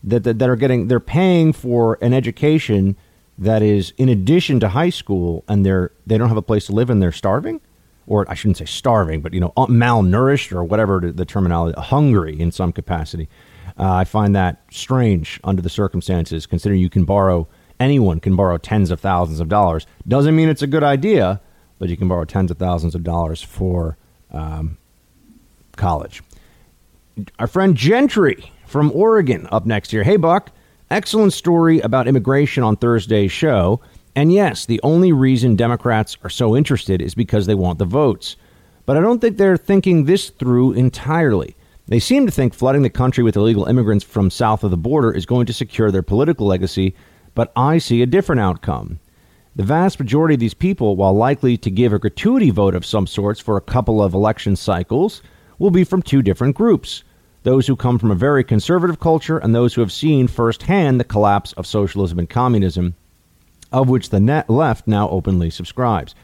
that, that, that are getting, they're paying for an education that is in addition to high school and they're, they don't have a place to live and they're starving or I shouldn't say starving, but you know, malnourished or whatever the terminology, hungry in some capacity. Uh, I find that strange under the circumstances, considering you can borrow anyone can borrow tens of thousands of dollars. Doesn't mean it's a good idea, but you can borrow tens of thousands of dollars for um, college. Our friend Gentry from Oregon up next here. Hey, Buck. Excellent story about immigration on Thursday's show. And yes, the only reason Democrats are so interested is because they want the votes. But I don't think they're thinking this through entirely. They seem to think flooding the country with illegal immigrants from south of the border is going to secure their political legacy but I see a different outcome. The vast majority of these people, while likely to give a gratuity vote of some sorts for a couple of election cycles, will be from two different groups those who come from a very conservative culture and those who have seen firsthand the collapse of socialism and communism, of which the net left now openly subscribes.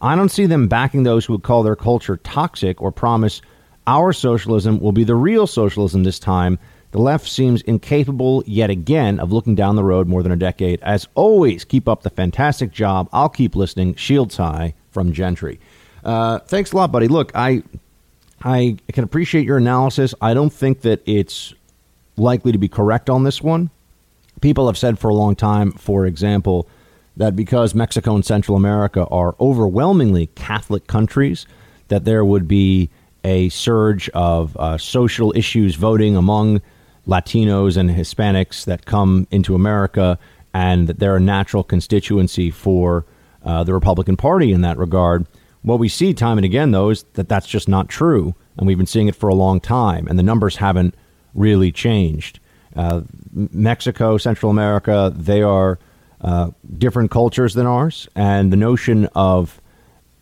I don't see them backing those who would call their culture toxic or promise our socialism will be the real socialism this time the left seems incapable yet again of looking down the road more than a decade. As always, keep up the fantastic job. I'll keep listening. Shields high from Gentry. Uh, thanks a lot, buddy. Look, I I can appreciate your analysis. I don't think that it's likely to be correct on this one. People have said for a long time, for example, that because Mexico and Central America are overwhelmingly Catholic countries, that there would be a surge of uh, social issues voting among Latinos and Hispanics that come into America, and that they're a natural constituency for uh, the Republican Party in that regard. What we see time and again, though, is that that's just not true, and we've been seeing it for a long time, and the numbers haven't really changed. Uh, Mexico, Central America, they are uh, different cultures than ours, and the notion of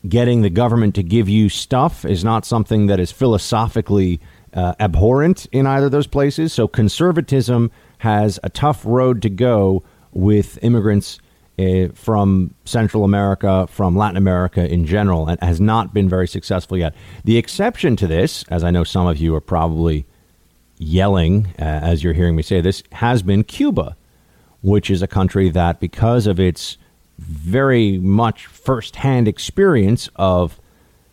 getting the government to give you stuff is not something that is philosophically uh, abhorrent in either of those places. So conservatism has a tough road to go with immigrants uh, from Central America, from Latin America in general, and has not been very successful yet. The exception to this, as I know some of you are probably yelling uh, as you're hearing me say this, has been Cuba, which is a country that, because of its very much firsthand experience of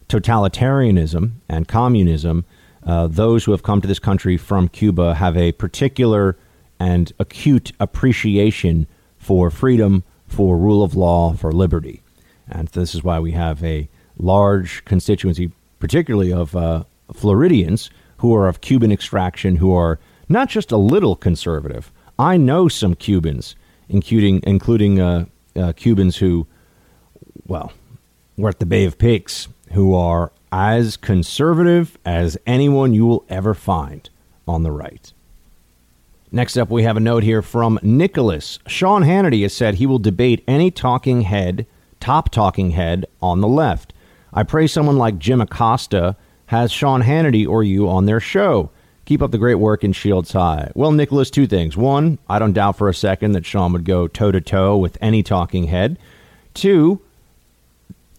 totalitarianism and communism, uh, those who have come to this country from Cuba have a particular and acute appreciation for freedom, for rule of law, for liberty. And this is why we have a large constituency, particularly of uh, Floridians who are of Cuban extraction, who are not just a little conservative. I know some Cubans, including including uh, uh, Cubans who, well, were at the Bay of Pigs, who are as conservative as anyone you will ever find on the right. Next up, we have a note here from Nicholas. Sean Hannity has said he will debate any talking head, top talking head on the left. I pray someone like Jim Acosta has Sean Hannity or you on their show. Keep up the great work in Shields High. Well, Nicholas, two things. One, I don't doubt for a second that Sean would go toe to toe with any talking head. Two,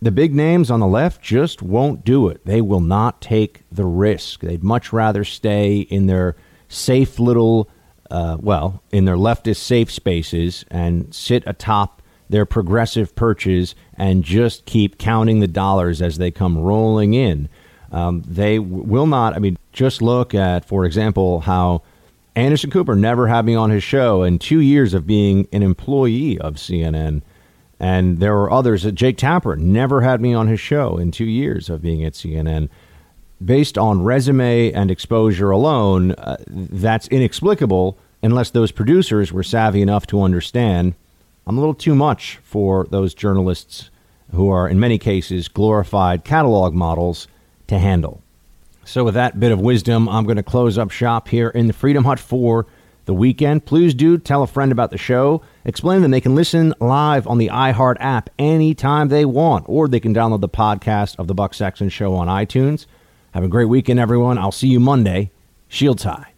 the big names on the left just won't do it. They will not take the risk. They'd much rather stay in their safe little, uh, well, in their leftist safe spaces and sit atop their progressive perches and just keep counting the dollars as they come rolling in. Um, they w- will not. I mean, just look at, for example, how Anderson Cooper never had me on his show in two years of being an employee of CNN. And there were others. Jake Tapper never had me on his show in two years of being at CNN. Based on resume and exposure alone, uh, that's inexplicable unless those producers were savvy enough to understand I'm a little too much for those journalists who are, in many cases, glorified catalog models to handle. So, with that bit of wisdom, I'm going to close up shop here in the Freedom Hut for the weekend. Please do tell a friend about the show. Explain them they can listen live on the iHeart app anytime they want, or they can download the podcast of The Buck Sexton Show on iTunes. Have a great weekend, everyone. I'll see you Monday. Shields high.